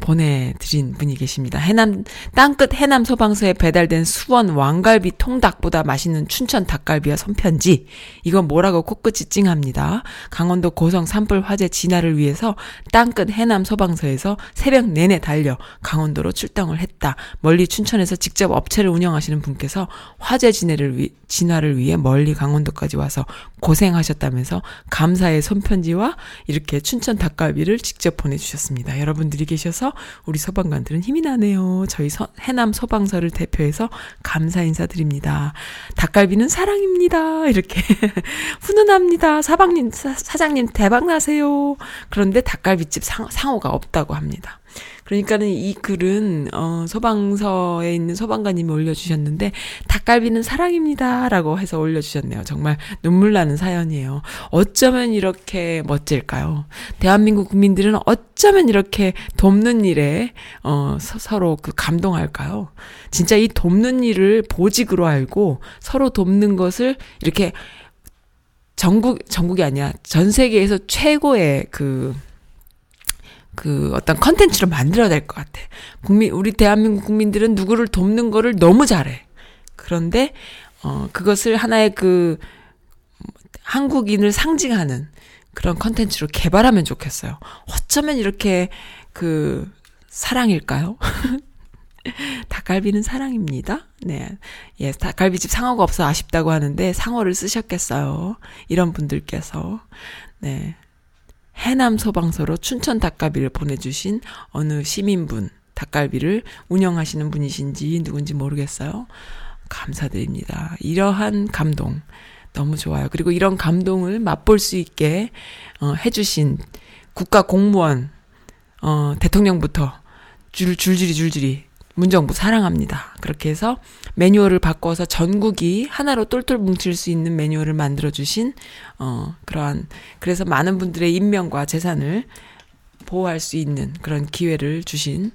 보내드린 분이 계십니다. 해남, 땅끝 해남 소방서에 배달된 수원 왕갈비 통닭보다 맛있는 춘천 닭갈비와 손편지. 이건 뭐라고 코끝이 찡합니다. 강원도 고성 산불 화재 진화를 위해서 땅끝 해남 소방서에서 새벽 내내 달려 강원도로 출동을 했다. 멀리 춘천에서 직접 업체를 운영하시는 분께서 화재 진화를, 위, 진화를 위해 멀리 강원도까지 와서 고생하셨다면서 감사의 손편지와 이렇게 춘천 닭갈비를 직접 보내주셨습니다. 여러분들이 계셔서 우리 소방관들은 힘이 나네요. 저희 서, 해남 소방서를 대표해서 감사 인사드립니다. 닭갈비는 사랑입니다. 이렇게 *laughs* 훈훈합니다. 사방님 사, 사장님 대박 나세요. 그런데 닭갈비집 상, 상호가 없다고 합니다. 그러니까는 이 글은 어 소방서에 있는 소방관님이 올려주셨는데 닭갈비는 사랑입니다라고 해서 올려주셨네요. 정말 눈물 나는 사연이에요. 어쩌면 이렇게 멋질까요? 대한민국 국민들은 어쩌면 이렇게 돕는 일에 어 서, 서로 그 감동할까요? 진짜 이 돕는 일을 보직으로 알고 서로 돕는 것을 이렇게 전국 전국이 아니야 전 세계에서 최고의 그 그 어떤 컨텐츠로 만들어야 될 것 같아. 국민, 우리 대한민국 국민들은 누구를 돕는 거를 너무 잘해. 그런데, 어, 그것을 하나의 그, 한국인을 상징하는 그런 컨텐츠로 개발하면 좋겠어요. 어쩌면 이렇게 그, 사랑일까요? *laughs* 닭갈비는 사랑입니다. 네. 예, 닭갈비집 상어가 없어 아쉽다고 하는데 상어를 쓰셨겠어요. 이런 분들께서. 네. 해남 소방서로 춘천 닭갈비를 보내주신 어느 시민분 닭갈비를 운영하시는 분이신지 누군지 모르겠어요. 감사드립니다. 이러한 감동 너무 좋아요. 그리고 이런 감동을 맛볼 수 있게 어, 해주신 국가 공무원 어, 대통령부터 줄 줄줄이 줄줄이 문정부 사랑합니다. 그렇게 해서 매뉴얼을 바꿔서 전국이 하나로 똘똘 뭉칠 수 있는 매뉴얼을 만들어 주신 어 그러한 그래서 많은 분들의 인명과 재산을 보호할 수 있는 그런 기회를 주신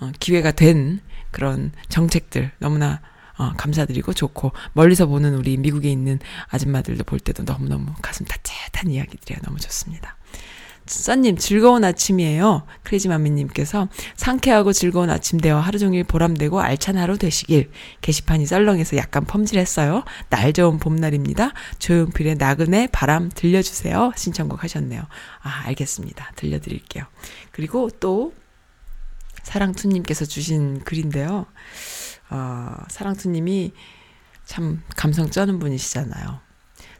어 기회가 된 그런 정책들 너무나 어, 감사드리고 좋고 멀리서 보는 우리 미국에 있는 아줌마들도 볼 때도 너무너무 가슴 따뜻한 이야기들이야 너무 좋습니다. 써님 즐거운 아침이에요. 크레이지마미님께서 상쾌하고 즐거운 아침 대화 하루 종일 보람되고 알찬 하루 되시길 게시판이 썰렁해서 약간 펌질했어요. 날 좋은 봄날입니다. 조용필의 나그네 바람 들려주세요. 신청곡 하셨네요. 아 알겠습니다. 들려드릴게요. 그리고 또 사랑투님께서 주신 글인데요. 어, 사랑투님이 참 감성 쩌는 분이시잖아요.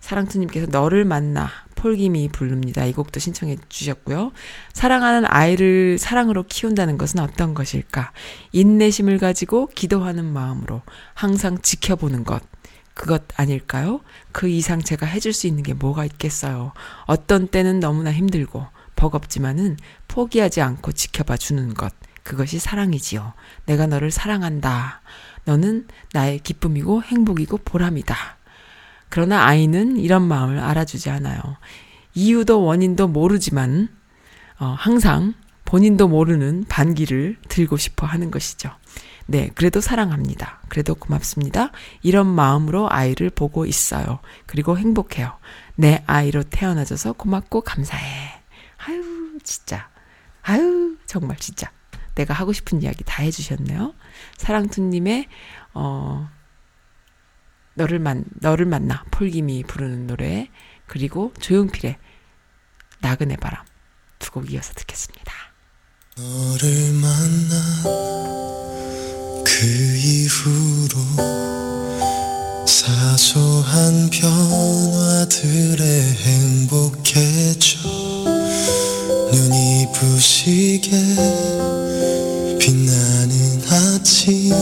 사랑투님께서 너를 만나 폴김이 부릅니다. 이 곡도 신청해 주셨고요. 사랑하는 아이를 사랑으로 키운다는 것은 어떤 것일까? 인내심을 가지고 기도하는 마음으로 항상 지켜보는 것. 그것 아닐까요? 그 이상 제가 해줄 수 있는 게 뭐가 있겠어요. 어떤 때는 너무나 힘들고 버겁지만은 포기하지 않고 지켜봐 주는 것. 그것이 사랑이지요. 내가 너를 사랑한다. 너는 나의 기쁨이고 행복이고 보람이다. 그러나 아이는 이런 마음을 알아주지 않아요. 이유도 원인도 모르지만, 어, 항상 본인도 모르는 반기를 들고 싶어 하는 것이죠. 네, 그래도 사랑합니다. 그래도 고맙습니다. 이런 마음으로 아이를 보고 있어요. 그리고 행복해요. 내 아이로 태어나줘서 고맙고 감사해. 아유, 진짜. 아유, 정말 진짜. 내가 하고 싶은 이야기 다 해주셨네요. 사랑투님의, 어, 너를 만 너를 만나 폴김이 부르는 노래 그리고 조용필의 나그네 바람 두 곡 이어서 듣겠습니다. 너를 만나 그 이후로 사소한 변화들에 행복해져 눈이 부시게 빛나는 아침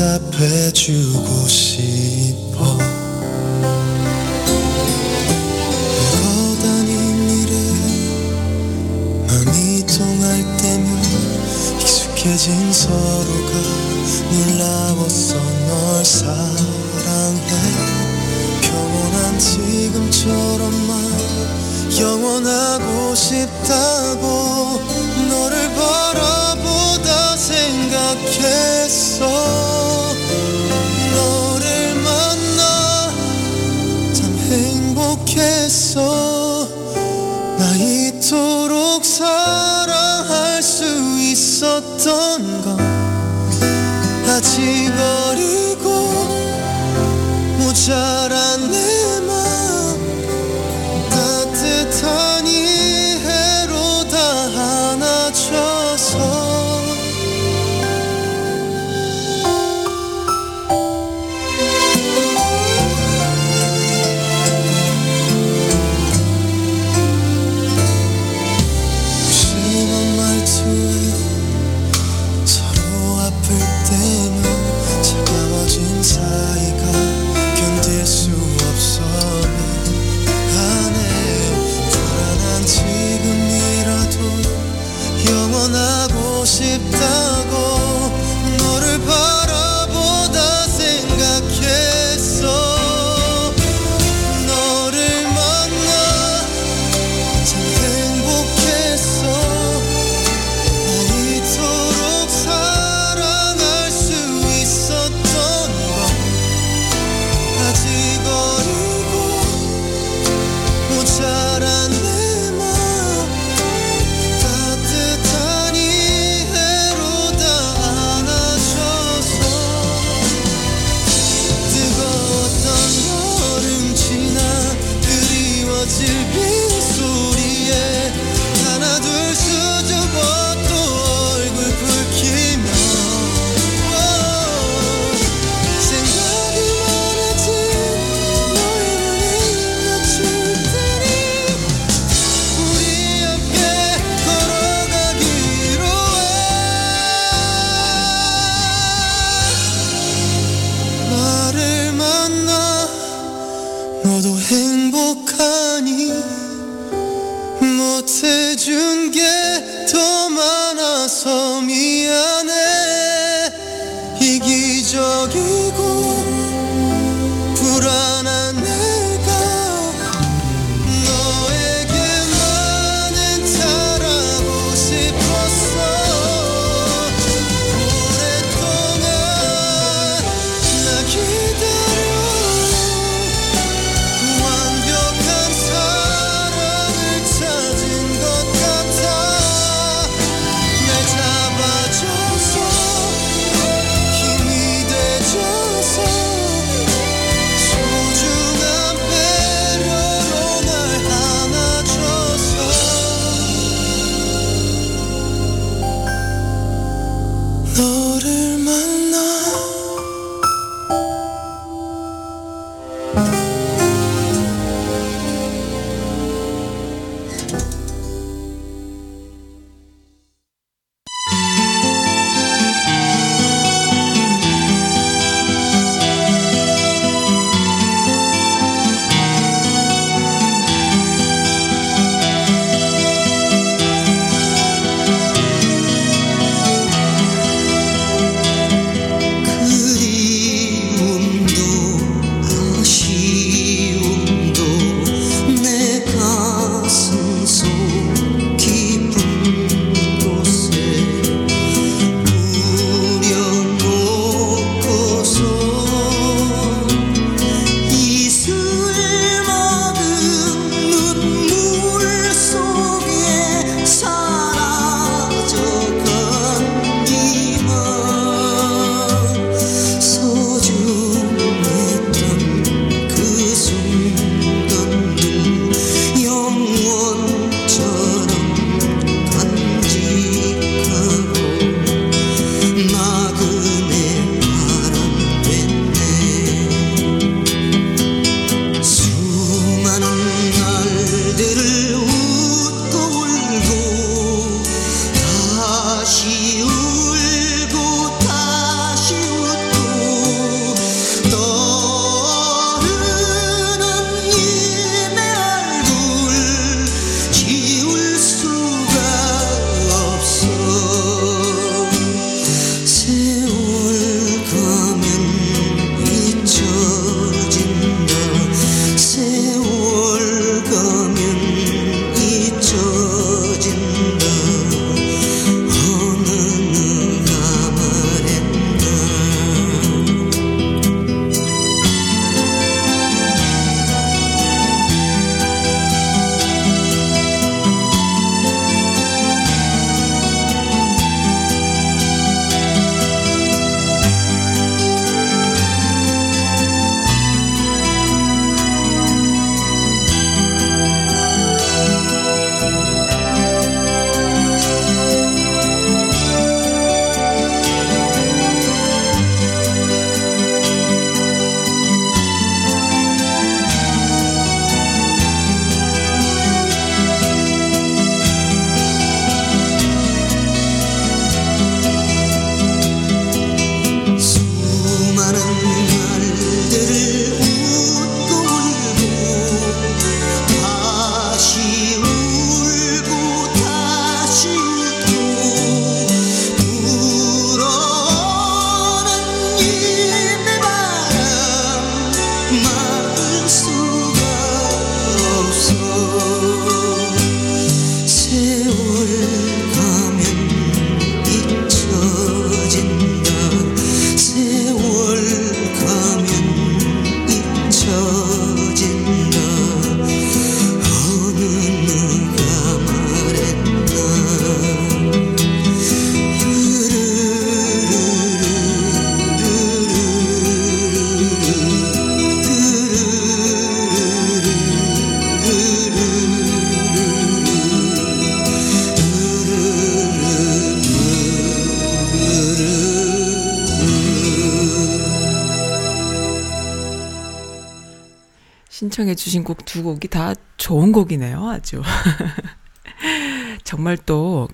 대답해주고 싶어. 걸어다닌 일에 마음이 통할 때면 익숙해진 서로가 놀라웠어 널 사랑해. 평온한 지금처럼만 영원하고 싶다고 너를 바라 생각했어. 너를 만나 참 행복했어. 나 이토록 사랑할 수 있었던 건 아직 어리고 모자란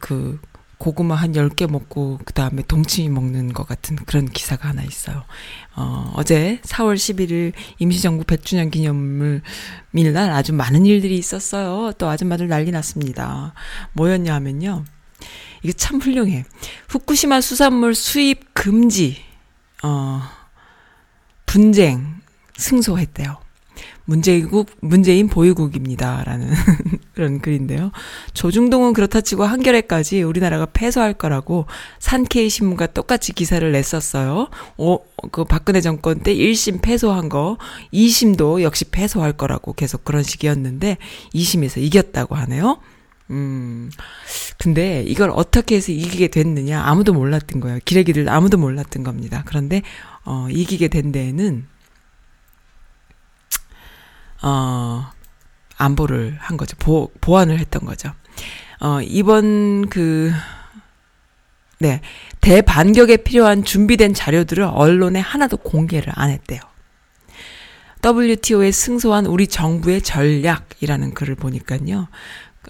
그 고구마 한 10개 먹고 그 다음에 동치미 먹는 것 같은 그런 기사가 하나 있어요. 어, 어제 4월 11일 임시정부 100주년 기념일 날 아주 많은 일들이 있었어요. 또 아줌마들 난리 났습니다. 뭐였냐 하면요. 이게 참 훌륭해. 후쿠시마 수산물 수입 금지, 어, 분쟁 승소했대요. 문재국, 문재인 보유국입니다. 라는 *laughs* 그런 글인데요. 조중동은 그렇다 치고 한겨레까지 우리나라가 패소할 거라고 산케이 신문과 똑같이 기사를 냈었어요. 어, 그 박근혜 정권 때 1심 패소한 거, 2심도 역시 패소할 거라고 계속 그런 식이었는데, 2심에서 이겼다고 하네요. 음, 근데 이걸 어떻게 해서 이기게 됐느냐 아무도 몰랐던 거예요. 기레기들 아무도 몰랐던 겁니다. 그런데, 어, 이기게 된 데에는, 어, 안보를 한 거죠. 보, 보완을 했던 거죠. 어, 이번 그, 네. 대반격에 필요한 준비된 자료들을 언론에 하나도 공개를 안 했대요. WTO에 승소한 우리 정부의 전략이라는 글을 보니까요.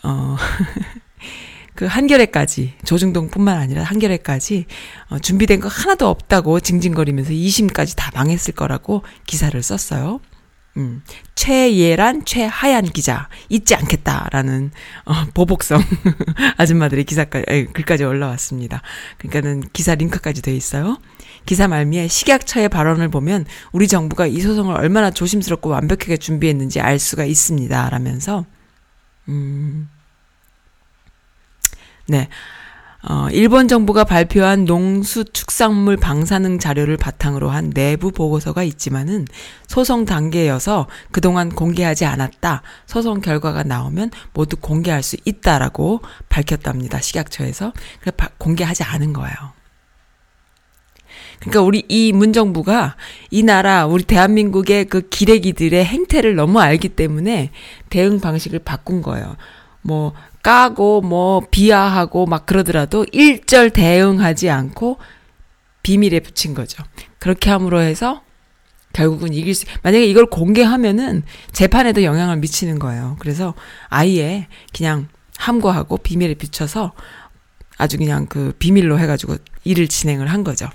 어, *laughs* 그 한겨레까지 조중동뿐만 아니라 한겨레까지 어, 준비된 거 하나도 없다고 징징거리면서 2심까지 다 망했을 거라고 기사를 썼어요. 음, 최예란, 최하얀 기자 잊지 않겠다라는 어, 보복성 *laughs* 아줌마들의 기사까지 아니, 글까지 올라왔습니다. 그러니까는 기사 링크까지 돼 있어요. 기사 말미에 식약처의 발언을 보면 우리 정부가 이 소송을 얼마나 조심스럽고 완벽하게 준비했는지 알 수가 있습니다. 라면서 음. 네. 어, 일본 정부가 발표한 농수축산물 방사능 자료를 바탕으로 한 내부 보고서가 있지만은 소송 단계여서 그동안 공개하지 않았다. 소송 결과가 나오면 모두 공개할 수 있다라고 밝혔답니다. 식약처에서. 그래 공개하지 않은 거예요. 그러니까 우리 이 문정부가 이 나라 우리 대한민국의 그 기레기들의 행태를 너무 알기 때문에 대응 방식을 바꾼 거예요. 뭐 까고 뭐 비하하고 막 그러더라도 일절 대응하지 않고 비밀에 붙인 거죠. 그렇게 함으로 해서 결국은 이길 수, 만약에 이걸 공개하면은 재판에도 영향을 미치는 거예요. 그래서 아예 그냥 함구하고 비밀에 비춰서 아주 그냥 그 비밀로 해가지고 일을 진행을 한 거죠.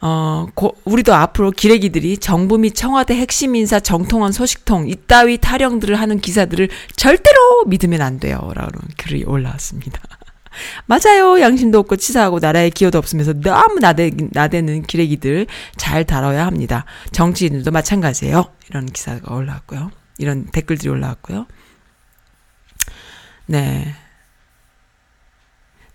어, 고, 우리도 앞으로 기레기들이 정부 및 청와대 핵심 인사 정통한 소식통, 이따위 타령들을 하는 기사들을 절대로 믿으면 안 돼요. 라는 글이 올라왔습니다. *laughs* 맞아요. 양심도 없고 치사하고 나라의 기여도 없으면서 너무 나대, 나대는 기레기들 잘 다뤄야 합니다. 정치인들도 마찬가지예요. 이런 기사가 올라왔고요. 이런 댓글들이 올라왔고요. 네.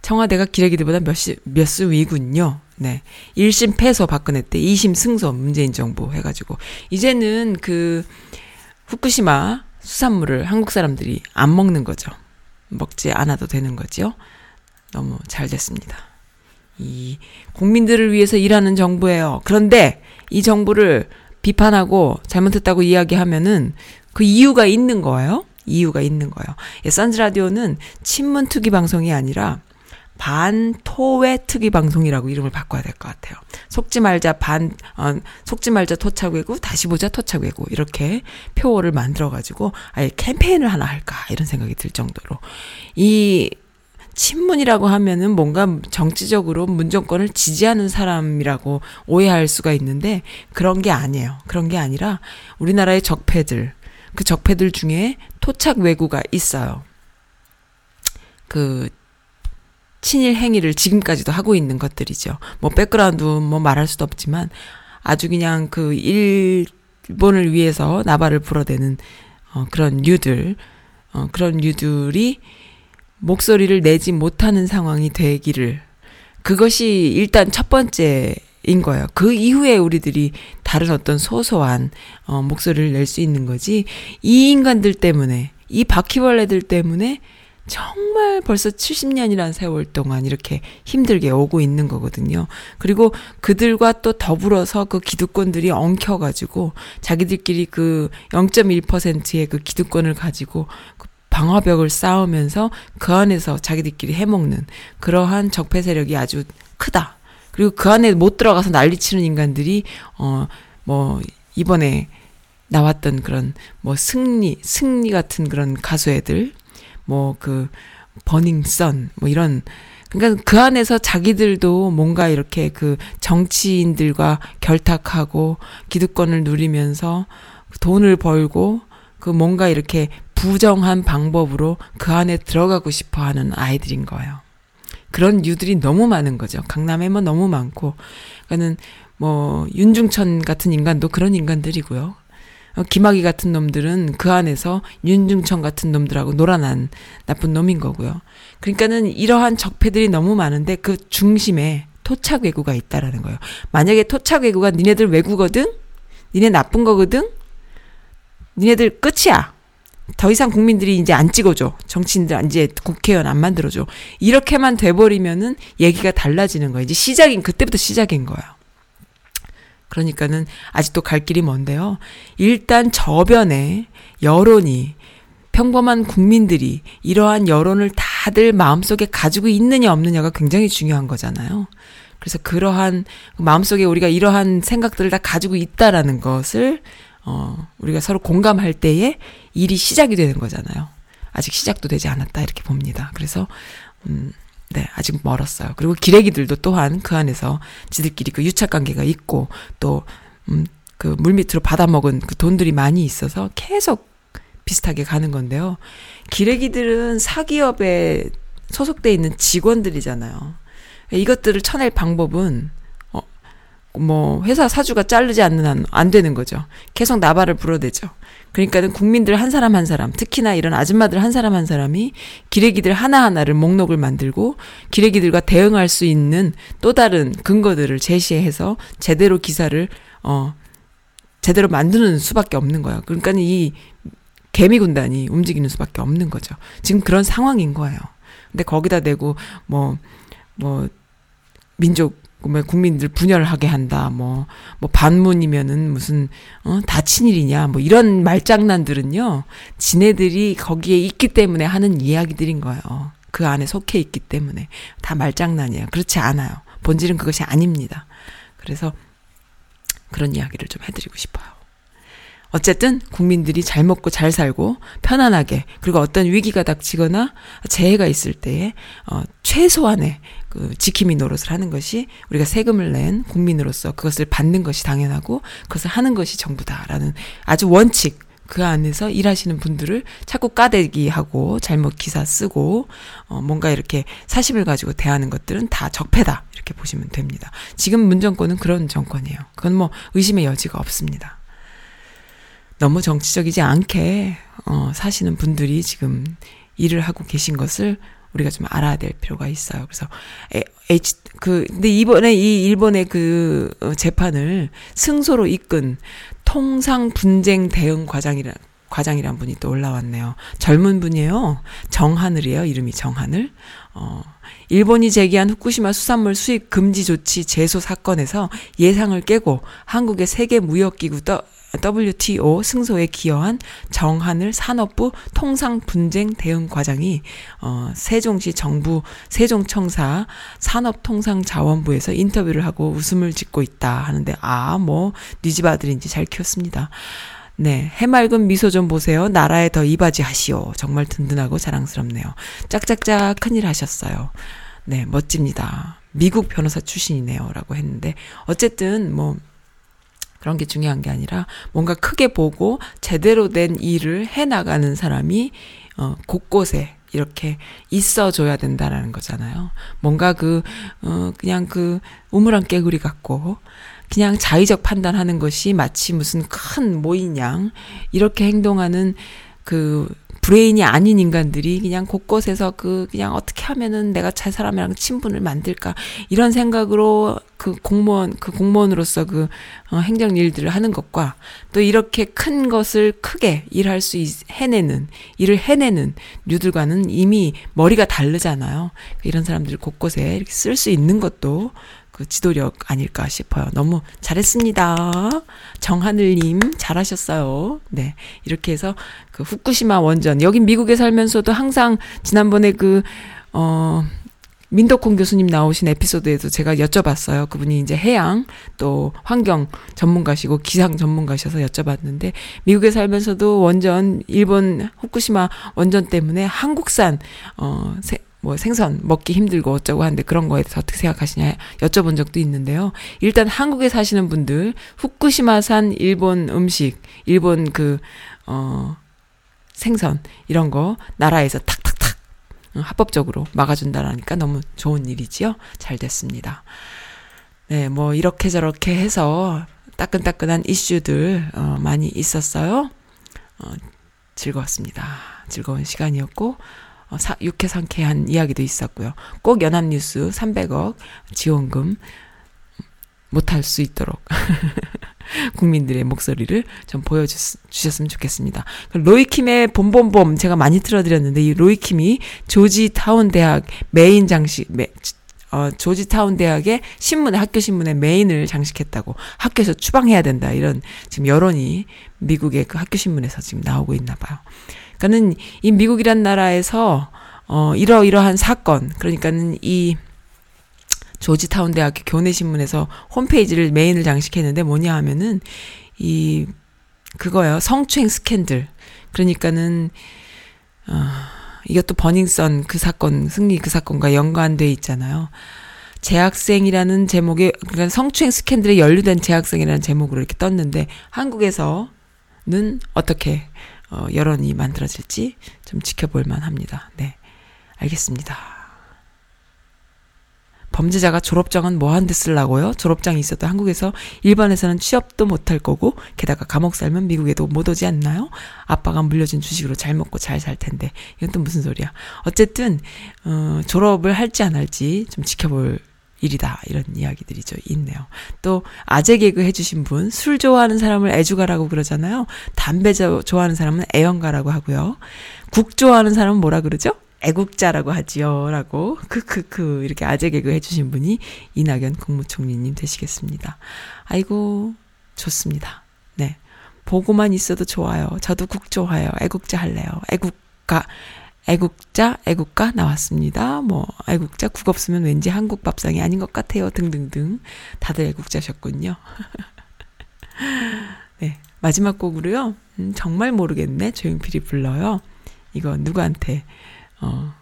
청와대가 기레기들보다 몇수 몇수 위군요. 네. 1심 패소 박근혜 때 2심 승소 문재인 정부 해 가지고 이제는 그 후쿠시마 수산물을 한국 사람들이 안 먹는 거죠. 먹지 않아도 되는 거죠. 너무 잘 됐습니다. 이 국민들을 위해서 일하는 정부예요. 그런데 이 정부를 비판하고 잘못했다고 이야기하면은 그 이유가 있는 거예요. 이유가 있는 거예요. 예, 선즈 라디오는 친문 투기 방송이 아니라 반토외 특위 방송이라고 이름을 바꿔야 될 것 같아요. 속지 말자 반, 어, 속지 말자 토착외고 다시 보자 토착외고 이렇게 표어를 만들어 가지고 아예 캠페인을 하나 할까 이런 생각이 들 정도로 이 친문이라고 하면은 뭔가 정치적으로 문정권을 지지하는 사람이라고 오해할 수가 있는데 그런 게 아니에요. 그런 게 아니라 우리나라의 적폐들, 그 적폐들 중에 토착 왜구가 있어요. 그 친일 행위를 지금까지도 하고 있는 것들이죠. 뭐 백그라운드 뭐 말할 수도 없지만 아주 그냥 그 일본을 위해서 나발을 불어대는 어 그런 류들 어 그런 류들이 목소리를 내지 못하는 상황이 되기를 그것이 일단 첫 번째인 거예요. 그 이후에 우리들이 다른 어떤 소소한 어 목소리를 낼 수 있는 거지. 이 인간들 때문에 이 바퀴벌레들 때문에 정말 벌써 70년이라는 세월 동안 이렇게 힘들게 오고 있는 거거든요. 그리고 그들과 또 더불어서 그 기득권들이 엉켜가지고 자기들끼리 그 0.1%의 그 기득권을 가지고 그 방화벽을 쌓으면서 그 안에서 자기들끼리 해먹는 그러한 적폐 세력이 아주 크다. 그리고 그 안에 못 들어가서 난리치는 인간들이 어 뭐 이번에 나왔던 그런 뭐 승리, 승리 같은 그런 가수 애들, 뭐 그 버닝썬, 뭐 이런 그러니까 그 안에서 자기들도 뭔가 이렇게 그 정치인들과 결탁하고 기득권을 누리면서 돈을 벌고 그 뭔가 이렇게 부정한 방법으로 그 안에 들어가고 싶어 하는 아이들인 거예요. 그런 유들이 너무 많은 거죠. 강남에 뭐 너무 많고. 그러니까는 뭐 윤중천 같은 인간도 그런 인간들이고요. 어, 김학의 같은 놈들은 그 안에서 윤중천 같은 놈들하고 놀아난 나쁜 놈인 거고요. 그러니까는 이러한 적폐들이 너무 많은데 그 중심에 토착 외구가 있다라는 거예요. 만약에 토착 외구가 니네들 외구거든? 니네 나쁜 거거든? 니네들 끝이야. 더 이상 국민들이 이제 안 찍어줘. 정치인들 이제 국회의원 안 만들어줘. 이렇게만 돼버리면은 얘기가 달라지는 거예요. 이제 시작인, 그때부터 시작인 거예요. 그러니까는 아직도 갈 길이 먼데요. 일단 저변에 여론이 평범한 국민들이 이러한 여론을 다들 마음속에 가지고 있느냐 없느냐가 굉장히 중요한 거잖아요. 그래서 그러한 마음속에 우리가 이러한 생각들을 다 가지고 있다라는 것을 어 우리가 서로 공감할 때에 일이 시작이 되는 거잖아요. 아직 시작도 되지 않았다 이렇게 봅니다. 그래서 음 네, 아직 멀었어요. 그리고 기레기들도 또한 그 안에서 지들끼리 그 유착 관계가 있고 또, 음, 그 물 밑으로 받아먹은 그 돈들이 많이 있어서 계속 비슷하게 가는 건데요. 기레기들은 사기업에 소속돼 있는 직원들이잖아요. 이것들을 쳐낼 방법은 어, 뭐 회사 사주가 자르지 않는 한 안 되는 거죠. 계속 나발을 불어대죠. 그러니까는 국민들 한 사람 한 사람, 특히나 이런 아줌마들 한 사람 한 사람이 기레기들 하나하나를 목록을 만들고 기레기들과 대응할 수 있는 또 다른 근거들을 제시해서 제대로 기사를 어 제대로 만드는 수밖에 없는 거야. 그러니까 이 개미 군단이 움직이는 수밖에 없는 거죠. 지금 그런 상황인 거예요. 근데 거기다 대고 뭐뭐 뭐 민족 뭐 국민들 분열하게 한다. 뭐, 뭐 반문이면은 무슨, 어, 다친 일이냐. 뭐 이런 말장난들은요, 지네들이 거기에 있기 때문에 하는 이야기들인 거예요. 그 안에 속해 있기 때문에. 다 말장난이에요. 그렇지 않아요. 본질은 그것이 아닙니다. 그래서 그런 이야기를 좀 해드리고 싶어요. 어쨌든 국민들이 잘 먹고 잘 살고 편안하게 그리고 어떤 위기가 닥치거나 재해가 있을 때에 어 최소한의 그 지킴이 노릇을 하는 것이 우리가 세금을 낸 국민으로서 그것을 받는 것이 당연하고 그것을 하는 것이 정부다라는 아주 원칙 그 안에서 일하시는 분들을 자꾸 까대기하고 잘못 기사 쓰고 어 뭔가 이렇게 사심을 가지고 대하는 것들은 다 적폐다 이렇게 보시면 됩니다. 지금 문정권은 그런 정권이에요. 그건 뭐 의심의 여지가 없습니다. 너무 정치적이지 않게 어 사시는 분들이 지금 일을 하고 계신 것을 우리가 좀 알아야 될 필요가 있어요. 그래서 H 그 근데 이번에 이 일본의 그 어, 재판을 승소로 이끈 통상 분쟁 대응 과장이라 과장이란 분이 또 올라왔네요. 젊은 분이에요. 정하늘이에요. 이름이 정하늘. 어, 일본이 제기한 후쿠시마 수산물 수입 금지 조치 제소 사건에서 예상을 깨고 한국의 세계 무역기구 WTO 승소에 기여한 정하늘 산업부 통상 분쟁 대응 과장이 어 세종시 정부 세종청사 산업통상자원부에서 인터뷰를 하고 웃음을 짓고 있다 하는데 아 뭐 니집 네 아들인지 잘 키웠습니다. 네, 해맑은 미소 좀 보세요. 나라에 더 이바지 하시오. 정말 든든하고 자랑스럽네요. 짝짝짝 큰일 하셨어요. 네, 멋집니다. 미국 변호사 출신이네요. 라고 했는데, 어쨌든, 뭐, 그런 게 중요한 게 아니라 뭔가 크게 보고 제대로 된 일을 해 나가는 사람이 어 곳곳에 이렇게 있어줘야 된다라는 거잖아요. 뭔가 그, 어, 그냥 그 우물안 깨구리 같고, 그냥 자의적 판단하는 것이 마치 무슨 큰 모인 양, 이렇게 행동하는 그 브레인이 아닌 인간들이 그냥 곳곳에서 그 그냥 어떻게 하면은 내가 잘 사람이랑 친분을 만들까 이런 생각으로 그 공무원 그 공무원으로서 그 어, 행정 일들을 하는 것과 또 이렇게 큰 것을 크게 일할 수 있, 해내는 일을 해내는 류들과는 이미 머리가 다르잖아요. 이런 사람들 곳곳에 쓸 수 있는 것도 그 지도력 아닐까 싶어요. 너무 잘했습니다. 정하늘님, 잘하셨어요. 네. 이렇게 해서 그 후쿠시마 원전, 여긴 미국에 살면서도 항상 지난번에 그, 어, 민덕콩 교수님 나오신 에피소드에도 제가 여쭤봤어요. 그분이 이제 해양 또 환경 전문가시고 기상 전문가셔서 여쭤봤는데 미국에 살면서도 원전 일본 후쿠시마 원전 때문에 한국산 어 세, 뭐 생선 먹기 힘들고 어쩌고 하는데 그런 거에 대해서 어떻게 생각하시냐 여쭤본 적도 있는데요. 일단 한국에 사시는 분들 후쿠시마산 일본 음식, 일본 그 어 생선 이런 거 나라에서 탁탁탁 어, 합법적으로 막아준다라니까 너무 좋은 일이지요. 잘 됐습니다. 네, 뭐 이렇게 저렇게 해서 따끈따끈한 이슈들 어, 많이 있었어요. 어, 즐거웠습니다. 즐거운 시간이었고 어, 사, 유쾌 상쾌한 이야기도 있었고요. 꼭 연합뉴스 300억 지원금 못할 수 있도록 *laughs* 국민들의 목소리를 좀 보여주셨으면 좋겠습니다. 그 로이킴의 봄봄봄 제가 많이 틀어드렸는데 이 로이킴이 조지타운 대학 메인 장식 메, 어, 조지타운 대학의 신문에 학교 신문에 메인을 장식했다고 학교에서 추방해야 된다 이런 지금 여론이 미국의 그 학교 신문에서 지금 나오고 있나 봐요. 그러니까는 이 미국이란 나라에서 어 이러이러한 사건 그러니까는 이 조지타운 대학교 교내 신문에서 홈페이지를 메인을 장식했는데 뭐냐 하면은 이 그거요 성추행 스캔들 그러니까는 어 이것도 버닝썬 그 사건 승리 그 사건과 연관돼 있잖아요. 재학생이라는 제목의 그러니까 성추행 스캔들에 연루된 재학생이라는 제목으로 이렇게 떴는데 한국에서는 어떻게 어, 여론이 만들어질지 좀 지켜볼 만합니다. 네, 알겠습니다. 범죄자가 졸업장은 뭐한데 쓰려고요? 졸업장이 있어도 한국에서 일반에서는 취업도 못할 거고 게다가 감옥 살면 미국에도 못 오지 않나요? 아빠가 물려준 주식으로 잘 먹고 잘 살 텐데 이건 또 무슨 소리야? 어쨌든 어, 졸업을 할지 안 할지 좀 지켜볼 일이다. 이런 이야기들이 죠 있네요. 또 아재 개그 해주신 분, 술 좋아하는 사람을 애주가라고 그러잖아요. 담배 좋아하는 사람은 애연가라고 하고요. 국 좋아하는 사람은 뭐라 그러죠? 애국자라고 하지요. 라고, 크크크, 이렇게 아재 개그 해주신 분이 이낙연 국무총리님 되시겠습니다. 아이고, 좋습니다. 네. 보고만 있어도 좋아요. 저도 국 좋아요. 애국자 할래요. 애국가, 애국자, 애국가 나왔습니다. 뭐, 애국자 국 없으면 왠지 한국 밥상이 아닌 것 같아요. 등등등. 다들 애국자셨군요. *laughs* 네. 마지막 곡으로요. 음, 정말 모르겠네. 조용필이 불러요. 이거 누구한테, 어,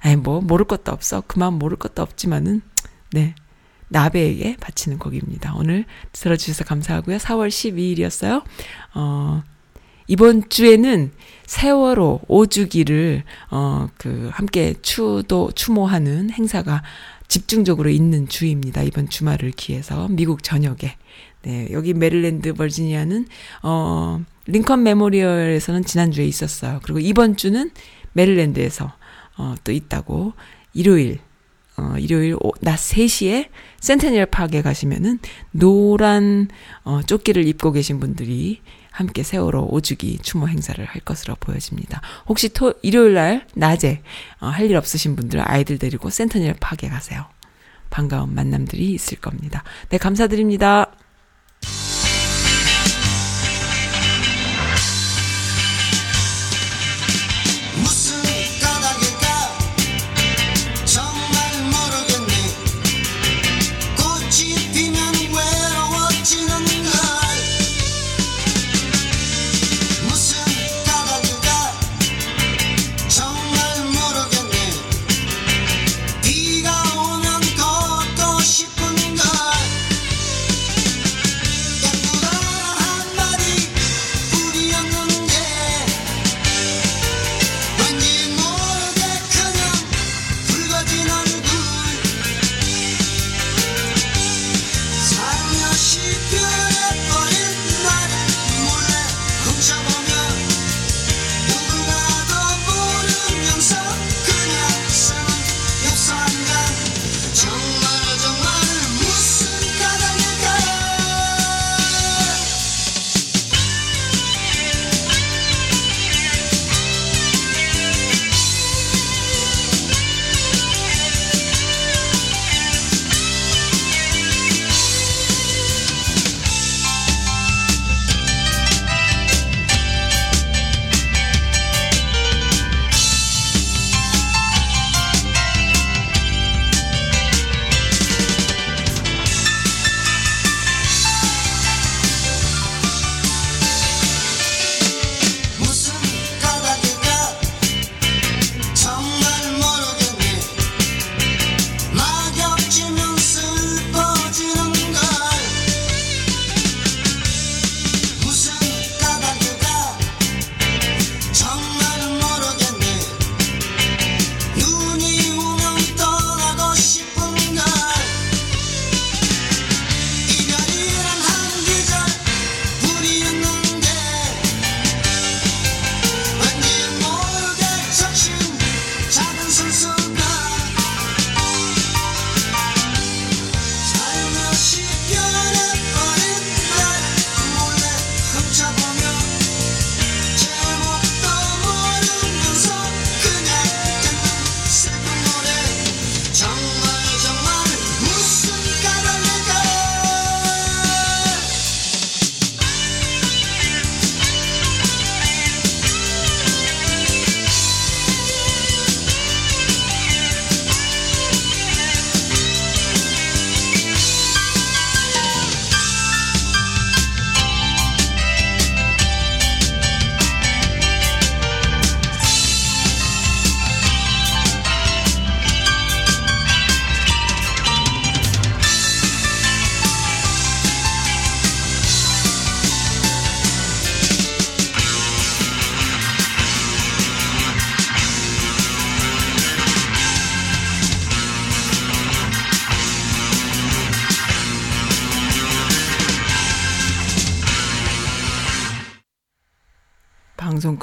아이, 뭐, 모를 것도 없어. 그만 모를 것도 없지만은, 네. 나베에게 바치는 곡입니다. 오늘 들어주셔서 감사하고요. 4월 12일이었어요. 어, 이번 주에는 세월호 5주기를 어 그 함께 추도 추모하는 행사가 집중적으로 있는 주입니다. 이번 주말을 기해서 미국 전역에 네, 여기 메릴랜드 버지니아는 어 링컨 메모리얼에서는 지난주에 있었어요. 그리고 이번 주는 메릴랜드에서 어 또 있다고 일요일 어, 일요일 오, 낮 3시에 센테니얼 파크에 가시면은 노란 어, 조끼를 입고 계신 분들이 함께 세월호 오주기 추모 행사를 할 것으로 보여집니다. 혹시 토, 일요일 날 낮에 어, 할 일 없으신 분들 아이들 데리고 센터니얼 파크에 가세요. 반가운 만남들이 있을 겁니다. 네, 감사드립니다.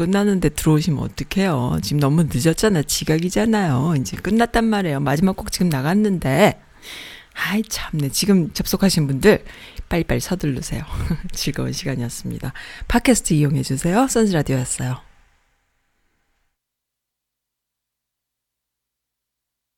끝나는데 들어오시면 어떡해요. 지금 너무 늦었잖아. 지각이잖아요. 이제 끝났단 말이에요. 마지막 곡 지금 나갔는데. 아이, 참네. 지금 접속하신 분들 빨리빨리 서두르세요. *laughs* 즐거운 시간이었습니다. 팟캐스트 이용해주세요. 선즈라디오였어요.